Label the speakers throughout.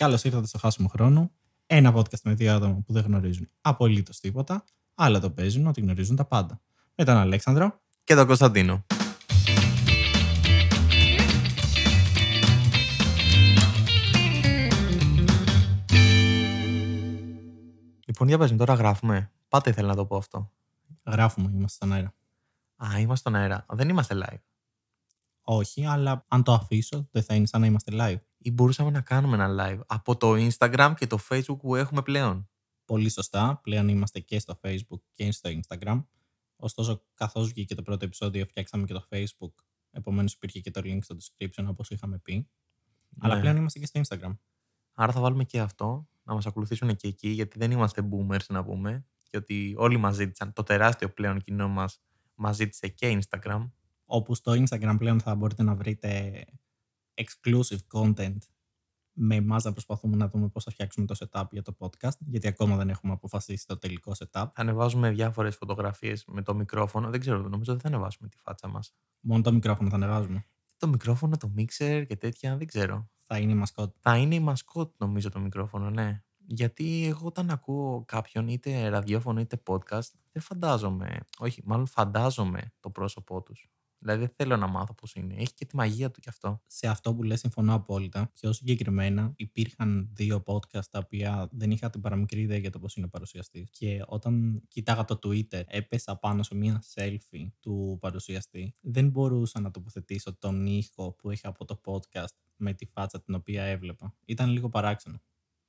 Speaker 1: Καλώς ήρθατε στο Χάσιμο Χρόνο. Ένα podcast με δύο άτομα που δεν γνωρίζουν απολύτως τίποτα, αλλά το παίζουν ότι γνωρίζουν τα πάντα. Με τον Αλέξανδρο.
Speaker 2: Και τον Κωνσταντίνο. Λοιπόν, για πες μου, τώρα γράφουμε. Πάτε ήθελα να το πω αυτό.
Speaker 1: Γράφουμε, είμαστε στον αέρα.
Speaker 2: Α, είμαστε στον αέρα. Δεν είμαστε live.
Speaker 1: Όχι, αλλά αν το αφήσω, δεν θα είναι σαν να είμαστε live.
Speaker 2: Ή μπορούσαμε να κάνουμε ένα live από το Instagram και το Facebook που έχουμε πλέον;
Speaker 1: Πολύ σωστά. Πλέον είμαστε και στο Facebook και στο Instagram. Ωστόσο, καθώς βγήκε το πρώτο επεισόδιο, φτιάξαμε και το Facebook. Επομένως, υπήρχε και το link στο description, όπως είχαμε πει. Αλλά
Speaker 2: Ναι.
Speaker 1: πλέον είμαστε και στο Instagram.
Speaker 2: Άρα θα βάλουμε και αυτό, να μας ακολουθήσουν και εκεί, γιατί δεν είμαστε boomers να πούμε. Και ότι όλοι μας ζήτησαν, το τεράστιο πλέον κοινό μας μας ζήτησε και Instagram.
Speaker 1: Όπου στο Instagram πλέον θα μπορείτε να βρείτε exclusive content με εμάς να προσπαθούμε να δούμε πώς θα φτιάξουμε το setup για το podcast, γιατί ακόμα δεν έχουμε αποφασίσει το τελικό setup.
Speaker 2: Θα ανεβάζουμε διάφορες φωτογραφίες με το μικρόφωνο. Δεν ξέρω, νομίζω δεν θα ανεβάσουμε τη φάτσα μας.
Speaker 1: Μόνο το μικρόφωνο θα ανεβάζουμε.
Speaker 2: Το μικρόφωνο, το mixer και τέτοια, δεν ξέρω.
Speaker 1: Θα είναι η μασκότ.
Speaker 2: Θα είναι η μασκότ νομίζω το μικρόφωνο, ναι. Γιατί εγώ όταν ακούω κάποιον είτε ραδιόφωνο είτε podcast, δεν φαντάζομαι, όχι, μάλλον φαντάζομαι το πρόσωπό τους. Δηλαδή δεν θέλω να μάθω πώς είναι. Έχει και τη μαγεία του κι αυτό.
Speaker 1: Σε αυτό που λες συμφωνώ απόλυτα. Πιο συγκεκριμένα υπήρχαν δύο podcast τα οποία δεν είχα την παραμικρή ιδέα για το πώς είναι ο παρουσιαστής. Και όταν κοιτάγα το Twitter έπεσα πάνω σε μια selfie του παρουσιαστή. Δεν μπορούσα να τοποθετήσω τον ήχο που είχα από το podcast με τη φάτσα την οποία έβλεπα. Ήταν λίγο παράξενο.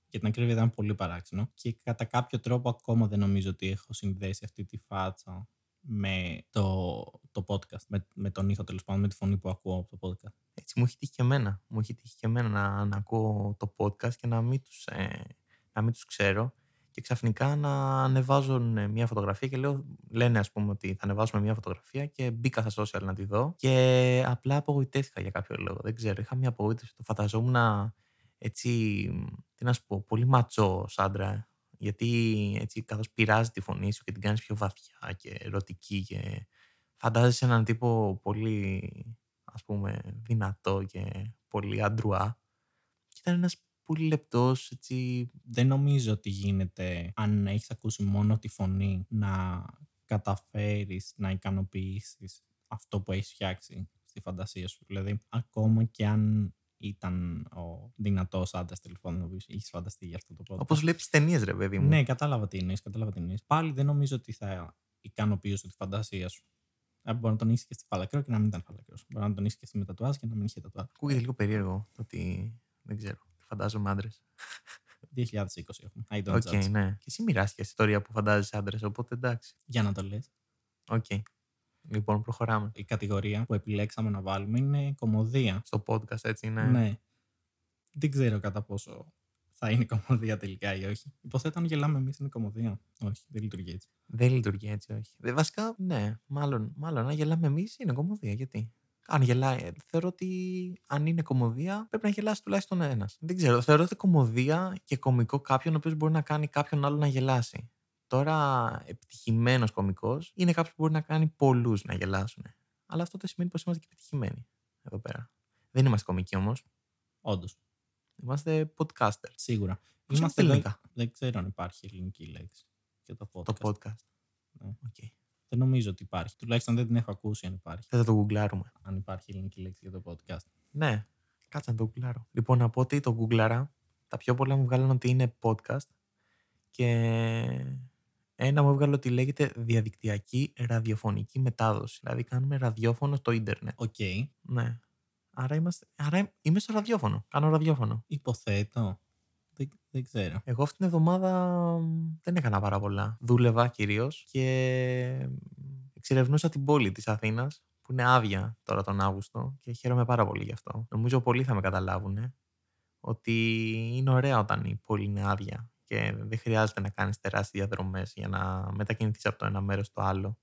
Speaker 1: Για την ακρίβεια ήταν πολύ παράξενο. Και κατά κάποιο τρόπο ακόμα δεν νομίζω ότι έχω συνδέσει αυτή τη φάτσα με το, το podcast, με, με τον ήχο τέλος πάντων, με τη φωνή που ακούω από το podcast.
Speaker 2: Έτσι μου έχει τύχει και εμένα. Μου έχει τύχει και εμένα να, να ακούω το podcast και να μην τους, ε, να μην τους ξέρω και ξαφνικά να ανεβάζουν ε, μια φωτογραφία και λέω, λένε ας πούμε ότι θα ανεβάσουμε μια φωτογραφία και μπήκα στα social να τη δω και απλά απογοητεύτηκα για κάποιο λόγο. Δεν ξέρω, είχα μια απογοήτευση. Το φανταζόμουν έτσι, τι να σου πω, πολύ ματσό άντρα. Γιατί έτσι καθώς πειράζει τη φωνή σου και την κάνεις πιο βαθιά και ερωτική και φαντάζεσαι έναν τύπο πολύ ας πούμε δυνατό και πολύ αντρουά και ήταν ένας πολύ λεπτός έτσι
Speaker 1: Δεν νομίζω ότι γίνεται αν έχεις ακούσει μόνο τη φωνή να καταφέρεις να ικανοποιήσεις αυτό που έχεις φτιάξει στη φαντασία σου. Δηλαδή, ακόμα και αν ήταν ο δυνατός άντρας τέλος πάντων, ο οποίος έχεις φανταστεί για αυτό το podcast.
Speaker 2: όπως βλέπεις ταινίες ρε παιδί μου.
Speaker 1: Ναι, κατάλαβα τι εννοείς. Κατάλαβα τι εννοείς. Πάλι δεν νομίζω ότι θα ικανοποιούσε τη φαντασία σου. Ε, μπορεί να τον είχες σκεφτεί φαλακρό και να μην ήταν φαλακρός. Μπορεί να τον είχες σκεφτεί με τατουάζ και να μην είχε τατουάζ.
Speaker 2: Ακούγεται λίγο περίεργο το ότι δεν ξέρω. Φαντάζομαι άντρες.
Speaker 1: 2020 έχουμε. I don't
Speaker 2: OK,
Speaker 1: judge.
Speaker 2: ναι. Και εσύ μοιράστηκες ιστορία που φαντάζεσαι άντρες, οπότε εντάξει.
Speaker 1: Για να το λες.
Speaker 2: Οκ. Λοιπόν, προχωράμε.
Speaker 1: Η κατηγορία που επιλέξαμε να βάλουμε είναι κομμωδία.
Speaker 2: Στο podcast έτσι είναι.
Speaker 1: Ναι. Δεν ξέρω κατά πόσο θα είναι κομμωδία τελικά ή όχι. Υποθέτω αν γελάμε εμείς είναι κομμωδία. Όχι, δεν λειτουργεί έτσι.
Speaker 2: Δεν λειτουργεί έτσι, όχι. Δε, βασικά, ναι, μάλλον, μάλλον αν γελάμε εμείς είναι κομμωδία. Γιατί. Αν γελάει, ε, θεωρώ ότι αν είναι κομμωδία πρέπει να γελάσει τουλάχιστον ένας. Δεν ξέρω. Θεωρώ ότι κομμωδία και κωμικό κάποιον ο οποίος μπορεί να κάνει κάποιον άλλο να γελάσει. Τώρα, επιτυχημένος κωμικός είναι κάποιος που μπορεί να κάνει πολλούς να γελάσουν. Αλλά αυτό δεν σημαίνει πως είμαστε και επιτυχημένοι εδώ πέρα. Δεν είμαστε κωμικοί όμως.
Speaker 1: Όντως,
Speaker 2: Είμαστε podcaster.
Speaker 1: σίγουρα.
Speaker 2: Πώς είναι στα
Speaker 1: εδώ-
Speaker 2: ελληνικά;
Speaker 1: Δεν ξέρω αν υπάρχει ελληνική λέξη για το podcast.
Speaker 2: Το podcast.
Speaker 1: Ναι.
Speaker 2: Οκ.
Speaker 1: Δεν νομίζω ότι υπάρχει. Τουλάχιστον δεν την έχω ακούσει αν υπάρχει.
Speaker 2: Θα το γκουγκλάρουμε.
Speaker 1: Αν υπάρχει ελληνική λέξη για το podcast.
Speaker 2: Ναι, κάτσε να το γκουγκλάρω. Λοιπόν, να πω ότι το γκουγκλάρα, τα πιο πολλά μου βγάλαν ότι είναι podcast και ένα μου έβγαλε ότι λέγεται διαδικτυακή ραδιοφωνική μετάδοση. Δηλαδή κάνουμε ραδιόφωνο στο ίντερνετ.
Speaker 1: Οκ.
Speaker 2: Ναι. Άρα, είμαστε, άρα είμαι στο ραδιόφωνο. Κάνω ραδιόφωνο.
Speaker 1: Υποθέτω. Δεν, δεν ξέρω.
Speaker 2: Εγώ αυτήν την εβδομάδα μ, δεν έκανα πάρα πολλά. Δούλευα κυρίως και εξερευνούσα την πόλη της Αθήνας που είναι άδεια τώρα τον Αύγουστο και χαίρομαι πάρα πολύ γι' αυτό. Νομίζω πολλοί θα με καταλάβουν ε, ότι είναι ωραία όταν η πόλη είναι άδεια και δεν χρειάζεται να κάνεις τεράστιες διαδρομές για να μετακινηθείς από το ένα μέρος στο άλλο.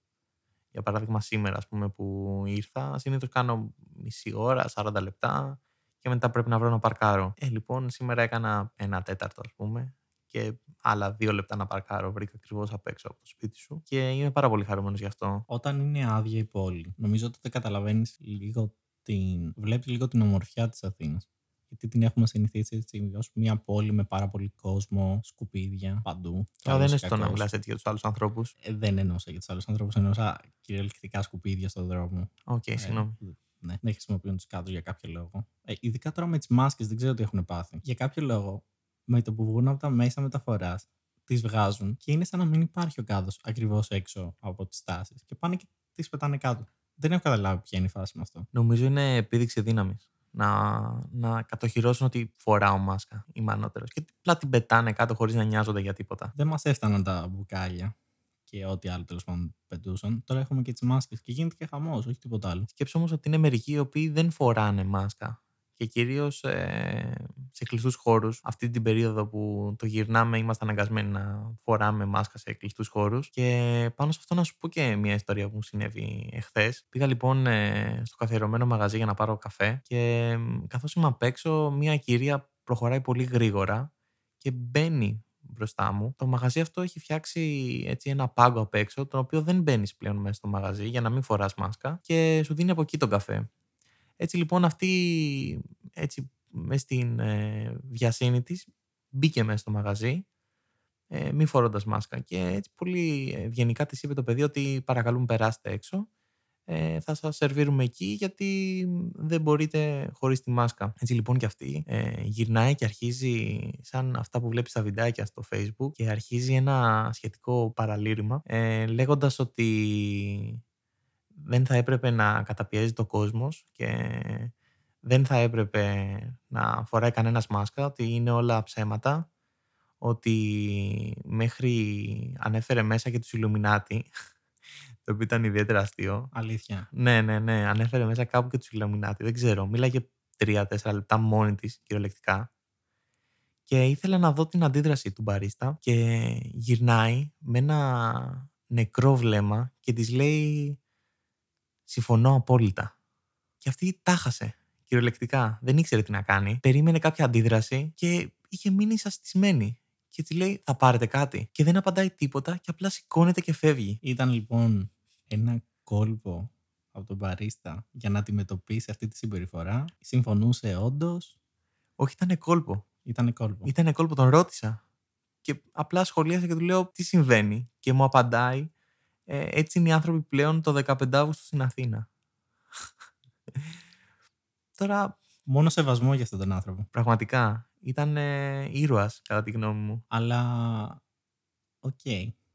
Speaker 2: Για παράδειγμα σήμερα ας πούμε που ήρθα, συνήθως κάνω μισή ώρα, 40 λεπτά και μετά πρέπει να βρω να παρκάρω. Ε, λοιπόν, σήμερα έκανα ένα τέταρτο ας πούμε και άλλα δύο λεπτά να παρκάρω. Βρήκα ακριβώς απ' έξω από το σπίτι σου και είμαι πάρα πολύ χαρούμενος γι' αυτό.
Speaker 1: Όταν είναι άδεια η πόλη, νομίζω ότι δεν καταλαβαίνεις λίγο την. Βλέπεις λίγο την ομορφιά της Αθήνας. Γιατί την έχουμε συνηθίσει έτσι ως μια πόλη με πάρα πολύ κόσμο, σκουπίδια παντού.
Speaker 2: Τώρα δεν είναι
Speaker 1: καλός ή
Speaker 2: στο να
Speaker 1: κακός.
Speaker 2: μιλάς έτσι για τους άλλους ανθρώπους.
Speaker 1: Ε, δεν εννοούσα για τους άλλους ανθρώπους, εννοούσα κυριολεκτικά σκουπίδια στον δρόμο.
Speaker 2: Οκ,
Speaker 1: Ε,
Speaker 2: συγγνώμη.
Speaker 1: ναι, δεν χρησιμοποιούν τους κάτω για κάποιο λόγο. Ε, ειδικά τώρα με τις μάσκες δεν ξέρω τι έχουν πάθει. Για κάποιο λόγο, με το που βγουν από τα μέσα μεταφοράς, τις βγάζουν και είναι σαν να μην υπάρχει ο κάδος ακριβώς έξω από τις τάσεις. Και πάνε και τις πετάνε κάτω. Δεν έχω καταλάβει ποια είναι η φάση με αυτό.
Speaker 2: Νομίζω είναι επίδειξη δύναμης. Να, να κατοχυρώσουν ότι φοράω μάσκα ή μανότερο. Και απλά την πετάνε κάτω χωρίς να νοιάζονται για τίποτα.
Speaker 1: Δεν μας έφταναν τα μπουκάλια και ό,τι άλλο τέλος πάντων πετούσαν. Τώρα έχουμε και τις μάσκες και γίνεται και χαμός, όχι τίποτα άλλο.
Speaker 2: Σκέψω όμως ότι είναι μερικοί οι οποίοι δεν φοράνε μάσκα. Και κυρίως σε κλειστούς χώρους, αυτή την περίοδο που το γυρνάμε, είμαστε αναγκασμένοι να φοράμε μάσκα σε κλειστούς χώρους. Και πάνω σε αυτό να σου πω και μια ιστορία που μου συνέβη εχθές. Πήγα λοιπόν ε, στο καθιερωμένο μαγαζί για να πάρω καφέ και καθώς είμαι απ' έξω, μια κυρία προχωράει πολύ γρήγορα και μπαίνει μπροστά μου. Το μαγαζί αυτό έχει φτιάξει έτσι ένα πάγκο απ' έξω, τον οποίο δεν μπαίνεις πλέον μέσα στο μαγαζί για να μην φοράς μάσκα και σου δίνει από εκεί τον καφέ. Έτσι λοιπόν αυτή έτσι μες στην ε, βιασύνη της μπήκε μέσα στο μαγαζί ε, μη φορώντας μάσκα και έτσι πολύ ευγενικά της είπε το παιδί ότι παρακαλούμε περάστε έξω ε, θα σας σερβίρουμε εκεί γιατί δεν μπορείτε χωρίς τη μάσκα. Έτσι λοιπόν και αυτή ε, γυρνάει και αρχίζει σαν αυτά που βλέπεις στα βιντεάκια στο facebook και αρχίζει ένα σχετικό παραλήρημα ε, λέγοντας ότι δεν θα έπρεπε να καταπιέζει το κόσμος και δεν θα έπρεπε να φοράει κανένας μάσκα, ότι είναι όλα ψέματα, ότι μέχρι ανέφερε μέσα και τους Ιλουμινάτι, το οποίο ήταν ιδιαίτερα αστείο.
Speaker 1: Αλήθεια.
Speaker 2: Ναι, ναι, ναι, ανέφερε μέσα κάπου και τους Ιλουμινάτι, δεν ξέρω, μίλαγε 3-4 λεπτά μόνη της, κυριολεκτικά. Και ήθελα να δω την αντίδραση του μπαρίστα και γυρνάει με ένα νεκρό βλέμμα και της λέει συμφωνώ απόλυτα. Και αυτή τάχασε, κυριολεκτικά. Δεν ήξερε τι να κάνει. Περίμενε κάποια αντίδραση και είχε μείνει σαστισμένη. Και της λέει: Θα πάρετε κάτι. Και δεν απαντάει τίποτα και απλά σηκώνεται και φεύγει.
Speaker 1: Ήταν λοιπόν ένα κόλπο από τον παρίστα για να αντιμετωπίσει αυτή τη συμπεριφορά. Συμφωνούσε όντως;
Speaker 2: Όχι, ήταν κόλπο.
Speaker 1: Ήταν κόλπο.
Speaker 2: Ήταν κόλπο, τον ρώτησα. Και απλά σχολίασα και του λέω: Τι συμβαίνει. Και μου απαντάει: ε, Έτσι είναι οι άνθρωποι πλέον το 15 Αύγουστο στην Αθήνα. Τώρα,
Speaker 1: Μόνο σεβασμό για αυτόν τον άνθρωπο.
Speaker 2: πραγματικά, ήταν ε, ήρωας κατά τη γνώμη μου.
Speaker 1: Αλλά. Οκ.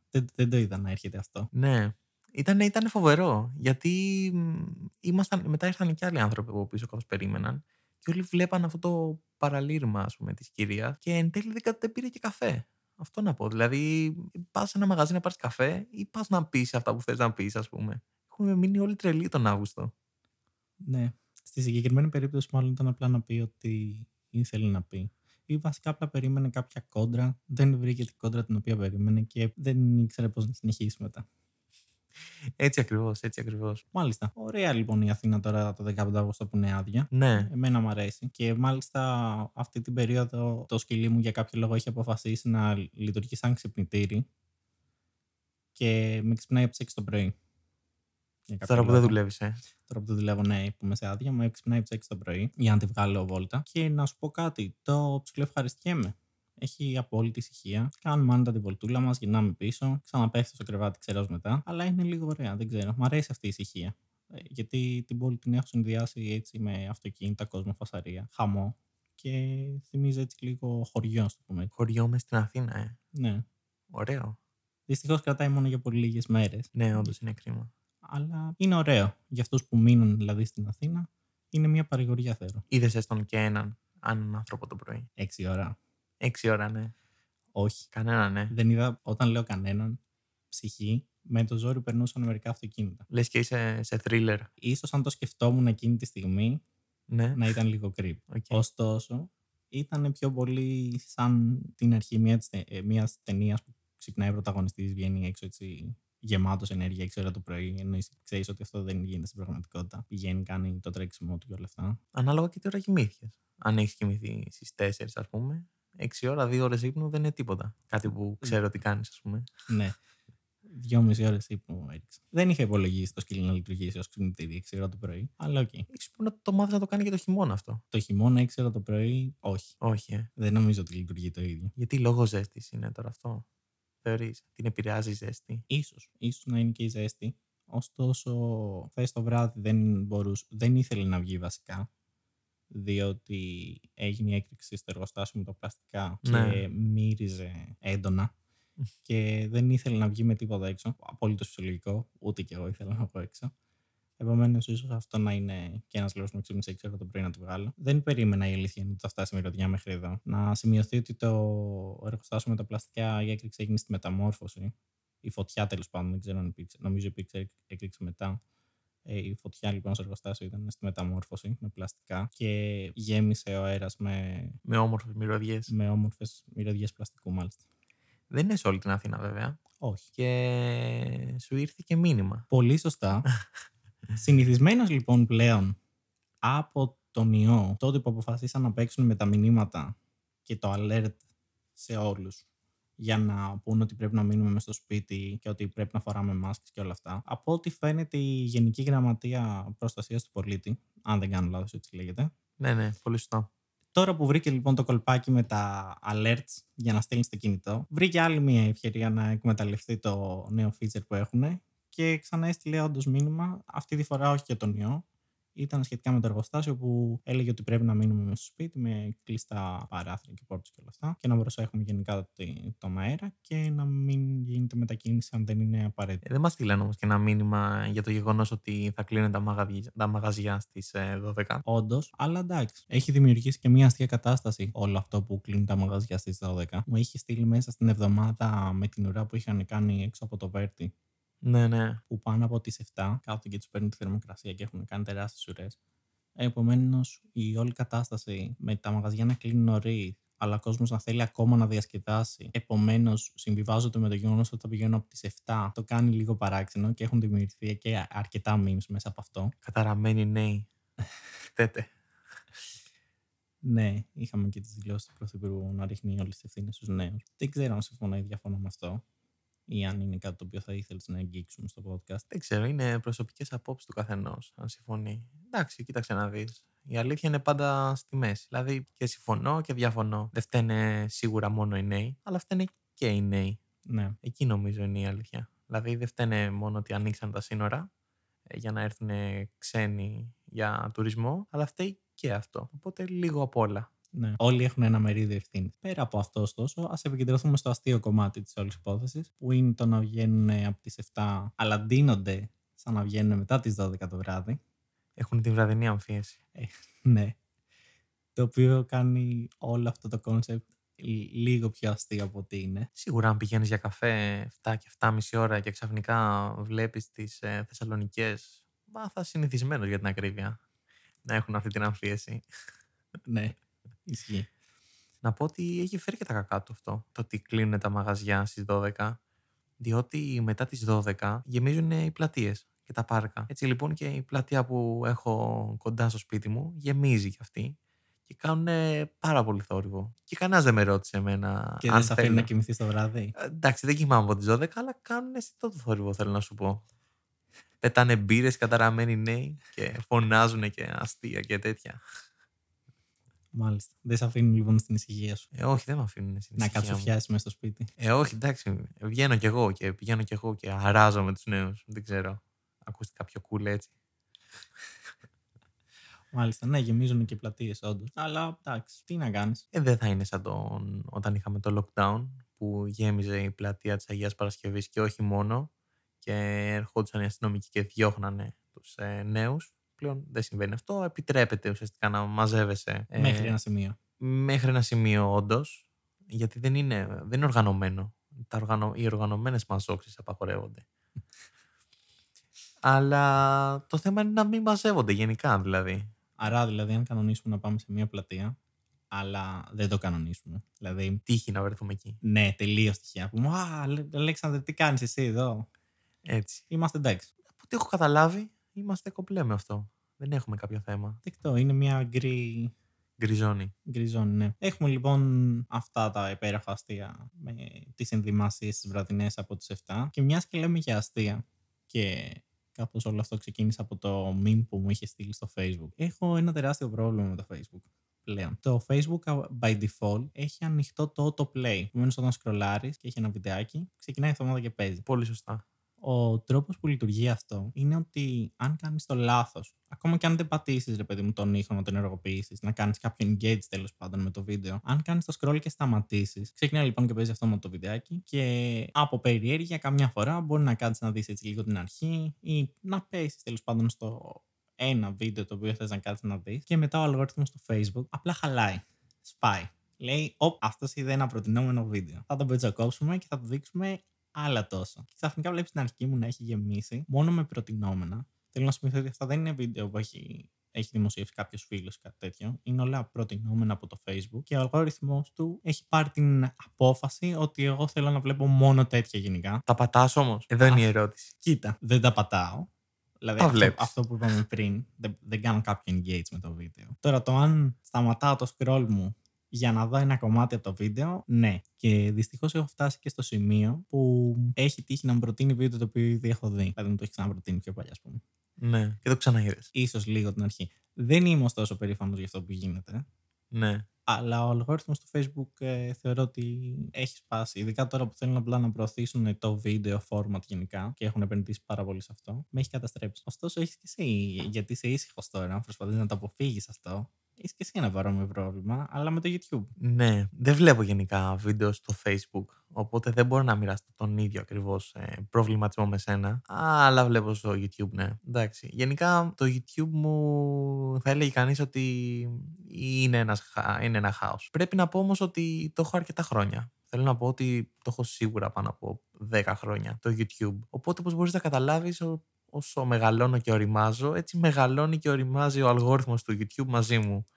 Speaker 1: Δεν, δεν το είδα να έρχεται αυτό.
Speaker 2: Ναι. Ήταν, ήταν φοβερό. Γιατί μ, ήμασταν, μετά ήρθαν και άλλοι άνθρωποι από πίσω καθώς περίμεναν και όλοι βλέπαν αυτό το παραλήρημα ας πούμε της κυρίας και εν τέλει δεν, κα- δεν πήρε και καφέ. Αυτό να πω. Δηλαδή πας σε ένα μαγαζί να πάρεις καφέ ή πας να πεις αυτά που θες να πεις ας πούμε. Έχουμε μείνει όλοι τρελοί τον Αύγουστο.
Speaker 1: Ναι. Στη συγκεκριμένη περίπτωση, μάλλον ήταν απλά να πει ότι ήθελε να πει. Ή βασικά απλά περίμενε κάποια κόντρα, δεν βρήκε την κόντρα την οποία περίμενε και δεν ήξερε πώς να συνεχίσει μετά.
Speaker 2: Έτσι ακριβώς, έτσι ακριβώς.
Speaker 1: Μάλιστα. Ωραία λοιπόν η Αθήνα τώρα το 15 Αύγουστο που είναι άδεια.
Speaker 2: Ναι,
Speaker 1: Εμένα μου αρέσει. Και μάλιστα αυτή την περίοδο το σκυλί μου για κάποιο λόγο έχει αποφασίσει να λειτουργεί σαν ξυπνητήρι και με ξυπνάει από τι 6 το πρωί. Για κάποιο
Speaker 2: τώρα που δεν
Speaker 1: λόγο.
Speaker 2: δουλεύεις, ε.
Speaker 1: Τώρα που δεν δουλεύω, ναι, που είμαι σε άδεια, με ξυπνάει από τι 6 το πρωί για να τη βγάλω βόλτα. Και να σου πω κάτι, το ψιλοευχαριστιέμαι. Έχει απόλυτη ησυχία. Κάνουμε άνετα την βολτούλα μας, γυρνάμε πίσω, ξαναπέφτει στο κρεβάτι, ξέρω μετά. Αλλά είναι λίγο ωραία, δεν ξέρω. Μ' αρέσει αυτή η ησυχία. Ε, Γιατί την πόλη την έχω συνδυάσει έτσι με αυτοκίνητα, κόσμο, φασαρία, χαμό. Και θυμίζει έτσι λίγο χωριό, ας το πούμε. έτσι.
Speaker 2: Χωριό μες στην Αθήνα, ε.
Speaker 1: Ναι.
Speaker 2: Ωραίο.
Speaker 1: Δυστυχώς κρατάει μόνο για πολύ λίγες μέρες.
Speaker 2: Ναι, όντως είναι κρίμα.
Speaker 1: Αλλά είναι ωραίο. Για αυτούς που μείνουν δηλαδή στην Αθήνα, είναι μια παρηγοριά θέλω.
Speaker 2: Είδες έστω και έναν, έναν άνθρωπο το πρωί.
Speaker 1: Έξι ώρα.
Speaker 2: Έξι ώρα, ναι.
Speaker 1: Όχι.
Speaker 2: Κανένα, ναι.
Speaker 1: Δεν είδα, όταν λέω κανέναν, ψυχή, με το ζόρι περνούσαν μερικά αυτοκίνητα.
Speaker 2: Λες και είσαι σε thriller.
Speaker 1: Ίσως αν το σκεφτόμουν εκείνη τη στιγμή
Speaker 2: Ναι.
Speaker 1: να ήταν λίγο creep.
Speaker 2: OK.
Speaker 1: Ωστόσο, ήταν πιο πολύ σαν την αρχή μια μιας ταινίας που ξυπνάει ο πρωταγωνιστής, βγαίνει έξω έτσι γεμάτος ενέργεια 6 ώρα το πρωί, ενώ εσύ ξέρεις ότι αυτό δεν γίνεται στην πραγματικότητα. Πηγαίνει, κάνει το τρέξιμο του και όλα αυτά.
Speaker 2: Ανάλογα και τι ώρα κοιμήθηκες. Αν έχεις κοιμηθεί στις 4, ας πούμε, 6 ώρα, 2 ώρες ύπνου δεν είναι τίποτα. Κάτι που ξέρω ότι κάνεις, ας πούμε.
Speaker 1: ναι. Δυόμιση ώρες ύπνο έριξα. Δεν είχα υπολογίσει το σκύλο να λειτουργήσει ως ξυπνητήρι 6 ώρα το πρωί. Αλλά OK. Okay.
Speaker 2: Ίσως μπορεί να το μάθεις να το κάνει και το χειμώνα αυτό.
Speaker 1: Το χειμώνα 6 ώρα το πρωί, όχι.
Speaker 2: Όχι, ε.
Speaker 1: Δεν νομίζω ότι λειτουργεί το ίδιο.
Speaker 2: Γιατί λόγω ζέστης είναι τώρα αυτό. Θεωρείς. Την επηρεάζει η ζέστη;
Speaker 1: Ίσως, ίσως να είναι και η ζέστη. Ωστόσο, χθες το βράδυ δεν, μπορούσε, δεν ήθελε να βγει βασικά. Διότι έγινε η έκρηξη στο εργοστάσιο με τα πλαστικά
Speaker 2: Ναι.
Speaker 1: και μύριζε έντονα. και δεν ήθελε να βγει με τίποτα έξω. Απόλυτος φυσιολογικό. Ούτε κι εγώ ήθελα να βγω έξω. Επομένως, ίσως αυτό να είναι και ένας λόγος που με ξύπνησε 6 ώρα το πρωί να το βγάλω. Δεν περίμενα η αλήθεια είναι ότι θα φτάσει η μυρωδιά μέχρι εδώ. Να σημειωθεί ότι το εργοστάσιο με τα πλαστικά η έκρηξη έγινε στη μεταμόρφωση. Η φωτιά τέλος πάντων, δεν ξέρω αν υπήρξε. Νομίζω υπήρξε έκρηξη μετά. Ε, η φωτιά λοιπόν στο εργοστάσιο ήταν στη μεταμόρφωση με πλαστικά και γέμισε ο αέρας με,
Speaker 2: Με όμορφες μυρωδιές.
Speaker 1: με όμορφες μυρωδιές πλαστικού, μάλιστα.
Speaker 2: Δεν είναι σε όλη την Αθήνα βέβαια.
Speaker 1: Όχι.
Speaker 2: Και σου ήρθε και μήνυμα.
Speaker 1: Πολύ σωστά. Συνηθισμένος λοιπόν πλέον από τον ιό, τότε που αποφασίσαν να παίξουν με τα μηνύματα και το alert σε όλους για να πούνε ότι πρέπει να μείνουμε μες στο σπίτι και ότι πρέπει να φοράμε μάσκες και όλα αυτά. Από ό,τι φαίνεται η Γενική Γραμματεία Προστασίας του Πολίτη, αν δεν κάνω λάθος έτσι λέγεται,
Speaker 2: Ναι, ναι, πολύ σωστό.
Speaker 1: Τώρα που βρήκε λοιπόν το κολπάκι με τα alerts για να στέλνει στο κινητό, βρήκε άλλη μια ευκαιρία να εκμεταλλευτεί το νέο feature που έχουν και ξανά έστειλε όντως μήνυμα, αυτή τη φορά όχι για τον ιό. Ήταν σχετικά με το εργοστάσιο που έλεγε ότι πρέπει να μείνουμε μέσα στο σπίτι με κλειστά παράθυρα και πόρτες και όλα αυτά και να προσέχουμε γενικά το- τον αέρα και να μην γίνεται μετακίνηση αν δεν είναι απαραίτητο.
Speaker 2: Ε, δεν μας στείλαν όμως και ένα μήνυμα για το γεγονός ότι θα κλείνουν τα, μαγαζιά, τα μαγαζιά στις 12.
Speaker 1: Όντως, αλλά εντάξει. Έχει δημιουργήσει και μια αστεία κατάσταση όλο αυτό που κλείνουν τα μαγαζιά στις 12. Μου είχε στείλει μέσα στην εβδομάδα με την ουρά που είχαν κάνει έξω από το Βέρτι,
Speaker 2: Ναι, ναι.
Speaker 1: που πάνω από τις 7 κάθονται και τους παίρνουν τη θερμοκρασία και έχουν κάνει τεράστιες ουρές. Επομένως, η όλη κατάσταση με τα μαγαζιά να κλείνουν νωρί, αλλά ο κόσμος να θέλει ακόμα να διασκεδάσει. Επομένως, συμβιβάζονται με το γεγονός ότι θα πηγαίνουν από τις 7. Το κάνει λίγο παράξενο και έχουν δημιουργηθεί και αρκετά memes μέσα από αυτό.
Speaker 2: Καταραμένοι νέοι. Φταίτε.
Speaker 1: Ναι, είχαμε και τις δηλώσεις του Πρωθυπουργού να ρίχνει όλες τις ευθύνες στους νέους. Δεν ξέρω αν συμφωνώ ή διαφωνώ με αυτό, ή αν είναι κάτι το οποίο θα ήθελες να αγγίξουμε στο podcast.
Speaker 2: Δεν ξέρω, είναι προσωπικές απόψεις του καθενός, αν συμφωνεί. Εντάξει, κοίταξε να δεις. Η αλήθεια είναι πάντα στη μέση. Δηλαδή και συμφωνώ και διαφωνώ. Δεν φταίνε σίγουρα μόνο οι νέοι, αλλά φταίνε και οι νέοι.
Speaker 1: Ναι,
Speaker 2: Εκεί νομίζω είναι η αλήθεια. Δηλαδή δεν φταίνε μόνο ότι ανοίξαν τα σύνορα ε, για να έρθουν ξένοι για τουρισμό, αλλά φταίει και αυτό. Οπότε λίγο απ' όλα.
Speaker 1: Ναι. Όλοι έχουν ένα μερίδιο ευθύνη. Πέρα από αυτό, ωστόσο, ας επικεντρωθούμε στο αστείο κομμάτι της όλης υπόθεσης, που είναι το να βγαίνουν από τις 7, αλλά ντύνονται σαν να βγαίνουν μετά τις 12 το βράδυ.
Speaker 2: Έχουν την βραδινή αμφίεση.
Speaker 1: Ναι. Το οποίο κάνει όλο αυτό το κόνσεπτ λίγο πιο αστείο από ό,τι είναι.
Speaker 2: Σίγουρα αν πηγαίνεις για καφέ 7 και 7,5 ώρα και ξαφνικά βλέπεις τις ε, Θεσσαλονικές, μα θα συνηθισμένος για την ακρίβεια να έχουν αυτή την αμφίεση.
Speaker 1: Ναι, ισχύει.
Speaker 2: Να πω ότι έχει φέρει και τα κακά του αυτό, το ότι κλείνουν τα μαγαζιά στις 12, διότι μετά τις 12 γεμίζουν οι πλατείες και τα πάρκα. Έτσι λοιπόν και η πλατεία που έχω κοντά στο σπίτι μου γεμίζει κι αυτή και κάνουν πάρα πολύ θόρυβο. Και κανένας δεν με ρώτησε εμένα
Speaker 1: Και
Speaker 2: αν
Speaker 1: δεν σε αφήνει
Speaker 2: θέλω.
Speaker 1: να κοιμηθείς το βράδυ;
Speaker 2: Ε, Εντάξει, δεν κοιμάμαι από τις 12, αλλά κάνουν αισθητό το θόρυβο, θέλω να σου πω. Πετάνε μπύρες καταραμένοι νέοι και φωνάζουν και αστεία και τέτοια.
Speaker 1: Μάλιστα. Δεν σε αφήνει λοιπόν στην ησυχία σου.
Speaker 2: Ε, όχι, δεν με αφήνουν στην
Speaker 1: Να
Speaker 2: ησυχία μου.
Speaker 1: κατσουφιάσει μέσα στο σπίτι.
Speaker 2: Ε, όχι, εντάξει. Βγαίνω κι εγώ και πηγαίνω κι εγώ και αράζω με τους νέους. Δεν ξέρω. Ακούστηκα πιο cool έτσι.
Speaker 1: Μάλιστα, ναι, γεμίζουν και πλατείες όντως. Αλλά εντάξει, τι να κάνεις.
Speaker 2: Ε, δεν θα είναι σαν τον... όταν είχαμε το lockdown που γέμιζε η πλατεία της Αγίας Παρασκευής και όχι μόνο και ερχόντουσαν οι αστυνομικοί και διώχνανε τους ε, νέους. Πλέον δεν συμβαίνει αυτό. Επιτρέπεται ουσιαστικά να μαζεύεσαι ε,
Speaker 1: Μέχρι ένα σημείο.
Speaker 2: μέχρι ένα σημείο όντως, γιατί δεν είναι, δεν είναι οργανωμένο. Τα οργανω... Οι οργανωμένες μαζόξεις απαγορεύονται. Αλλά το θέμα είναι να μην μαζεύονται γενικά δηλαδή.
Speaker 1: Άρα, δηλαδή, αν κανονίσουμε να πάμε σε μια πλατεία, αλλά δεν το κανονίσουμε. Δηλαδή,
Speaker 2: Τύχη να βρεθούμε εκεί.
Speaker 1: ναι, τελείω τυχαία. Πούμε, Α, Αλέ- Αλέξανδρε, τι κάνεις εσύ εδώ;
Speaker 2: Έτσι.
Speaker 1: Είμαστε εντάξει.
Speaker 2: Από ό,τι έχω καταλάβει, είμαστε κομπλέ με αυτό. Δεν έχουμε κάποιο θέμα.
Speaker 1: Δεκτό, είναι μια γκρι.
Speaker 2: Γκριζόνι.
Speaker 1: Γκριζόνι, ναι. Έχουμε λοιπόν αυτά τα υπέροχα αστεία με τις ενδυμασίε τη βραδινές από τι 7. Και μιας και λέμε για αστεία και καθώ όλο αυτό ξεκίνησε από το meme που μου είχε στείλει στο Facebook. Έχω ένα τεράστιο πρόβλημα με το Facebook πλέον. Το Facebook by default έχει ανοιχτό το autoplay. Επομένως, όταν σκρολάρεις και έχει ένα βιντεάκι, ξεκινάει αυτόματα και παίζει.
Speaker 2: Πολύ σωστά.
Speaker 1: Ο τρόπος που λειτουργεί αυτό είναι ότι αν κάνεις το λάθος, ακόμα και αν δεν πατήσεις, ρε παιδί μου, τον ήχο να τον ενεργοποιήσεις, να κάνεις κάποιο engage τέλος πάντων με το βίντεο, αν κάνεις το scroll και σταματήσεις, ξεκινάει λοιπόν και παίζει αυτό με το βιντεάκι και από περιέργεια καμιά φορά μπορεί να κάτσεις να δεις έτσι λίγο την αρχή ή να πέσεις τέλος πάντων στο ένα βίντεο το οποίο θες να κάτσεις να δεις και μετά ο αλγόριθμος του Facebook απλά χαλάει. Σπάει. Λέει, Ωπ, αυτός είδε ένα προτινόμενο βίντεο. Θα το πετσοκόψουμε και θα το δείξουμε άλλα τόσο. Και ξαφνικά βλέπεις την αρχή μου να έχει γεμίσει μόνο με προτινόμενα. Θέλω να σου πει ότι αυτά δεν είναι βίντεο που έχει, έχει δημοσιεύσει κάποιος φίλος ή κάτι τέτοιο. Είναι όλα προτινόμενα από το Facebook και ο αλγόριθμος του έχει πάρει την απόφαση ότι εγώ θέλω να βλέπω μόνο τέτοια γενικά.
Speaker 2: Τα πατάς όμως; Εδώ είναι η ερώτηση.
Speaker 1: Κοίτα, δεν τα πατάω. Δηλαδή
Speaker 2: Τα
Speaker 1: αυτό,
Speaker 2: βλέπεις.
Speaker 1: αυτό που είπαμε πριν, δεν, δεν κάνω κάποιο engage με το βίντεο. Τώρα το αν σταματάω το scroll μου για να δω ένα κομμάτι από το βίντεο, ναι. Και δυστυχώς έχω φτάσει και στο σημείο που έχει τύχει να μου προτείνει βίντεο το οποίο ήδη έχω δει. Δηλαδή μου το έχει ξαναπροτείνει πιο παλιά, ας πούμε.
Speaker 2: Ναι, και το ξαναείδε.
Speaker 1: Ίσως λίγο την αρχή. Δεν είμαι ωστόσο περήφανος για αυτό που γίνεται.
Speaker 2: Ναι.
Speaker 1: Αλλά ο αλγόριθμος του Facebook ε, θεωρώ ότι έχει σπάσει. Ειδικά τώρα που θέλουν απλά να προωθήσουν το βίντεο format γενικά και έχουν επενδύσει πάρα πολύ σε αυτό, με έχει καταστρέψει. Ωστόσο, έχεις και εσύ, γιατί είσαι ήσυχος τώρα, προσπαθείς να το αποφύγεις αυτό. Έχεις και εσύ ένα παρόμοιο πρόβλημα, αλλά με το YouTube.
Speaker 2: Ναι, δεν βλέπω γενικά βίντεο στο Facebook, οπότε δεν μπορώ να μοιραστώ τον ίδιο ακριβώς ε, προβληματισμό με σένα, αλλά βλέπω στο YouTube, ναι. Εντάξει, γενικά το YouTube μου θα έλεγε κανείς ότι είναι, ένας, χα- είναι ένα χάος. Πρέπει να πω όμως ότι το έχω αρκετά χρόνια. Θέλω να πω ότι το έχω σίγουρα πάνω από 10 χρόνια το YouTube. Οπότε όπως μπορείς να καταλάβεις ο- όσο μεγαλώνω και οριμάζω, έτσι μεγαλώνει και οριμάζει ο αλγόριθμος του YouTube μαζί μου.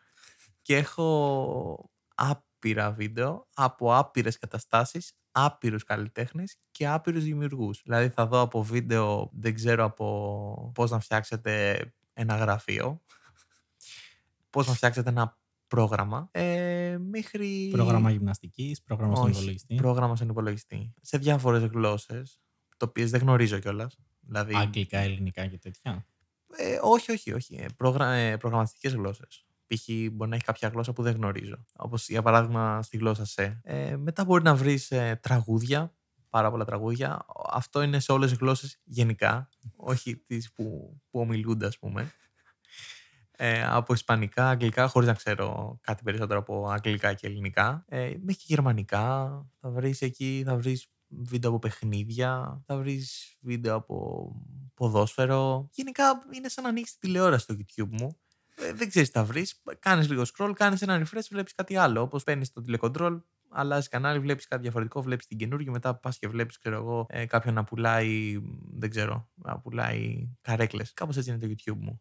Speaker 2: Και έχω άπειρα βίντεο από άπειρες καταστάσεις, άπειρους καλλιτέχνες και άπειρους δημιουργούς. Δηλαδή θα δω από βίντεο, δεν ξέρω από πώς να φτιάξετε ένα γραφείο, πώς να φτιάξετε ένα πρόγραμμα, ε, μέχρι...
Speaker 1: Πρόγραμμα γυμναστικής, πρόγραμμα στον
Speaker 2: Όχι,
Speaker 1: υπολογιστή.
Speaker 2: πρόγραμμα στον υπολογιστή. Σε διάφορες γλώσσες, το οποίες δεν γνωρίζω κιόλας. Δηλαδή,
Speaker 1: Αγγλικά, ελληνικά και τέτοια.
Speaker 2: ε, όχι, όχι, όχι. Ε, προγρα... ε, προγραμματιστικές γλώσσες. Π.χ. μπορεί να έχει κάποια γλώσσα που δεν γνωρίζω. Όπως για παράδειγμα στη γλώσσα σε. Ε, μετά μπορεί να βρεις ε, τραγούδια, πάρα πολλά τραγούδια. Αυτό είναι σε όλες τις γλώσσες γενικά, όχι τις που, που ομιλούνται ας πούμε. Ε, από ισπανικά, αγγλικά, χωρίς να ξέρω κάτι περισσότερο από αγγλικά και ελληνικά. Ε, μέχρι και γερμανικά. Θα βρεις εκεί, θα βρεις βίντεο από παιχνίδια, θα βρεις βίντεο από ποδόσφαιρο. Γενικά είναι σαν να ανοίξεις τη τηλεόραση στο YouTube μου. Ε, δεν ξέρεις τι θα βρεις. Κάνεις λίγο scroll, κάνεις ένα refresh, βλέπεις κάτι άλλο. Όπως παίρνεις το τηλεκοντρόλ, αλλάζεις κανάλι, βλέπεις κάτι διαφορετικό, βλέπεις την καινούργια, μετά πας και βλέπεις, ξέρω εγώ, ε, κάποιον να πουλάει, δεν ξέρω, να πουλάει καρέκλες. Κάπως έτσι είναι το YouTube μου.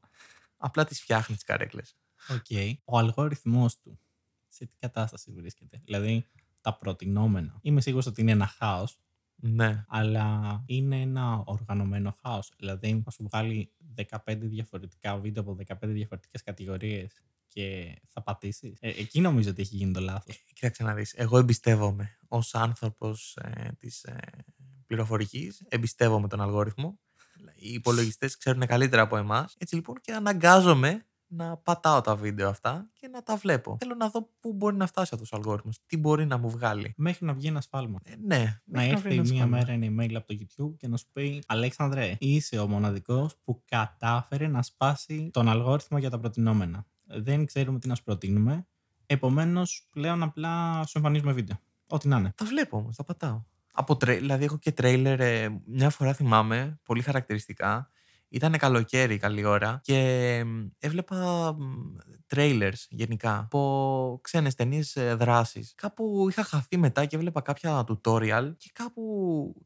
Speaker 2: Απλά τις φτιάχνεις τις καρέκλες.
Speaker 1: Οκ. Ο αλγόριθμός του σε τι κατάσταση βρίσκεται. Δηλαδή, τα προτινόμενα. Είμαι σίγουρος ότι είναι ένα χάος,
Speaker 2: Ναι.
Speaker 1: αλλά είναι ένα οργανωμένο χάος. Δηλαδή, θα σου βγάλει 15 διαφορετικά βίντεο από 15 διαφορετικές κατηγορίες και θα πατήσεις. Ε, εκεί νομίζω ότι έχει γίνει το λάθος.
Speaker 2: Κοίταξε να δεις. Εγώ εμπιστεύομαι ως άνθρωπος ε, της ε, πληροφορικής. Εμπιστεύομαι τον αλγόριθμο. Οι υπολογιστές ξέρουν καλύτερα από εμάς. Έτσι λοιπόν και αναγκάζομαι να πατάω τα βίντεο αυτά και να τα βλέπω. Θέλω να δω πού μπορεί να φτάσει αυτός ο αλγόριθμος. Τι μπορεί να μου βγάλει.
Speaker 1: Μέχρι να βγει ένα σφάλμα.
Speaker 2: Ε, ναι.
Speaker 1: Να
Speaker 2: μέχρι
Speaker 1: έρθει
Speaker 2: βρει ένα
Speaker 1: μία
Speaker 2: σφάλμα.
Speaker 1: μέρα ένα email από το YouTube και να σου πει Αλέξανδρε, είσαι ο μοναδικός που κατάφερε να σπάσει τον αλγόριθμο για τα προτινόμενα. Δεν ξέρουμε τι να σου προτείνουμε. Επομένως, πλέον απλά σου εμφανίζουμε βίντεο. Ό,τι να είναι.
Speaker 2: Τα βλέπω όμως, τα πατάω. Από τρέ, δηλαδή έχω και τρέιλερ, ε, μια φορά θυμάμαι, πολύ χαρακτηριστικά. Ήταν καλοκαίρι, καλή ώρα και μ, έβλεπα μ, trailers γενικά από ξένες ταινίες ε, δράσης. Κάπου είχα χαθεί μετά και έβλεπα κάποια tutorial και κάπου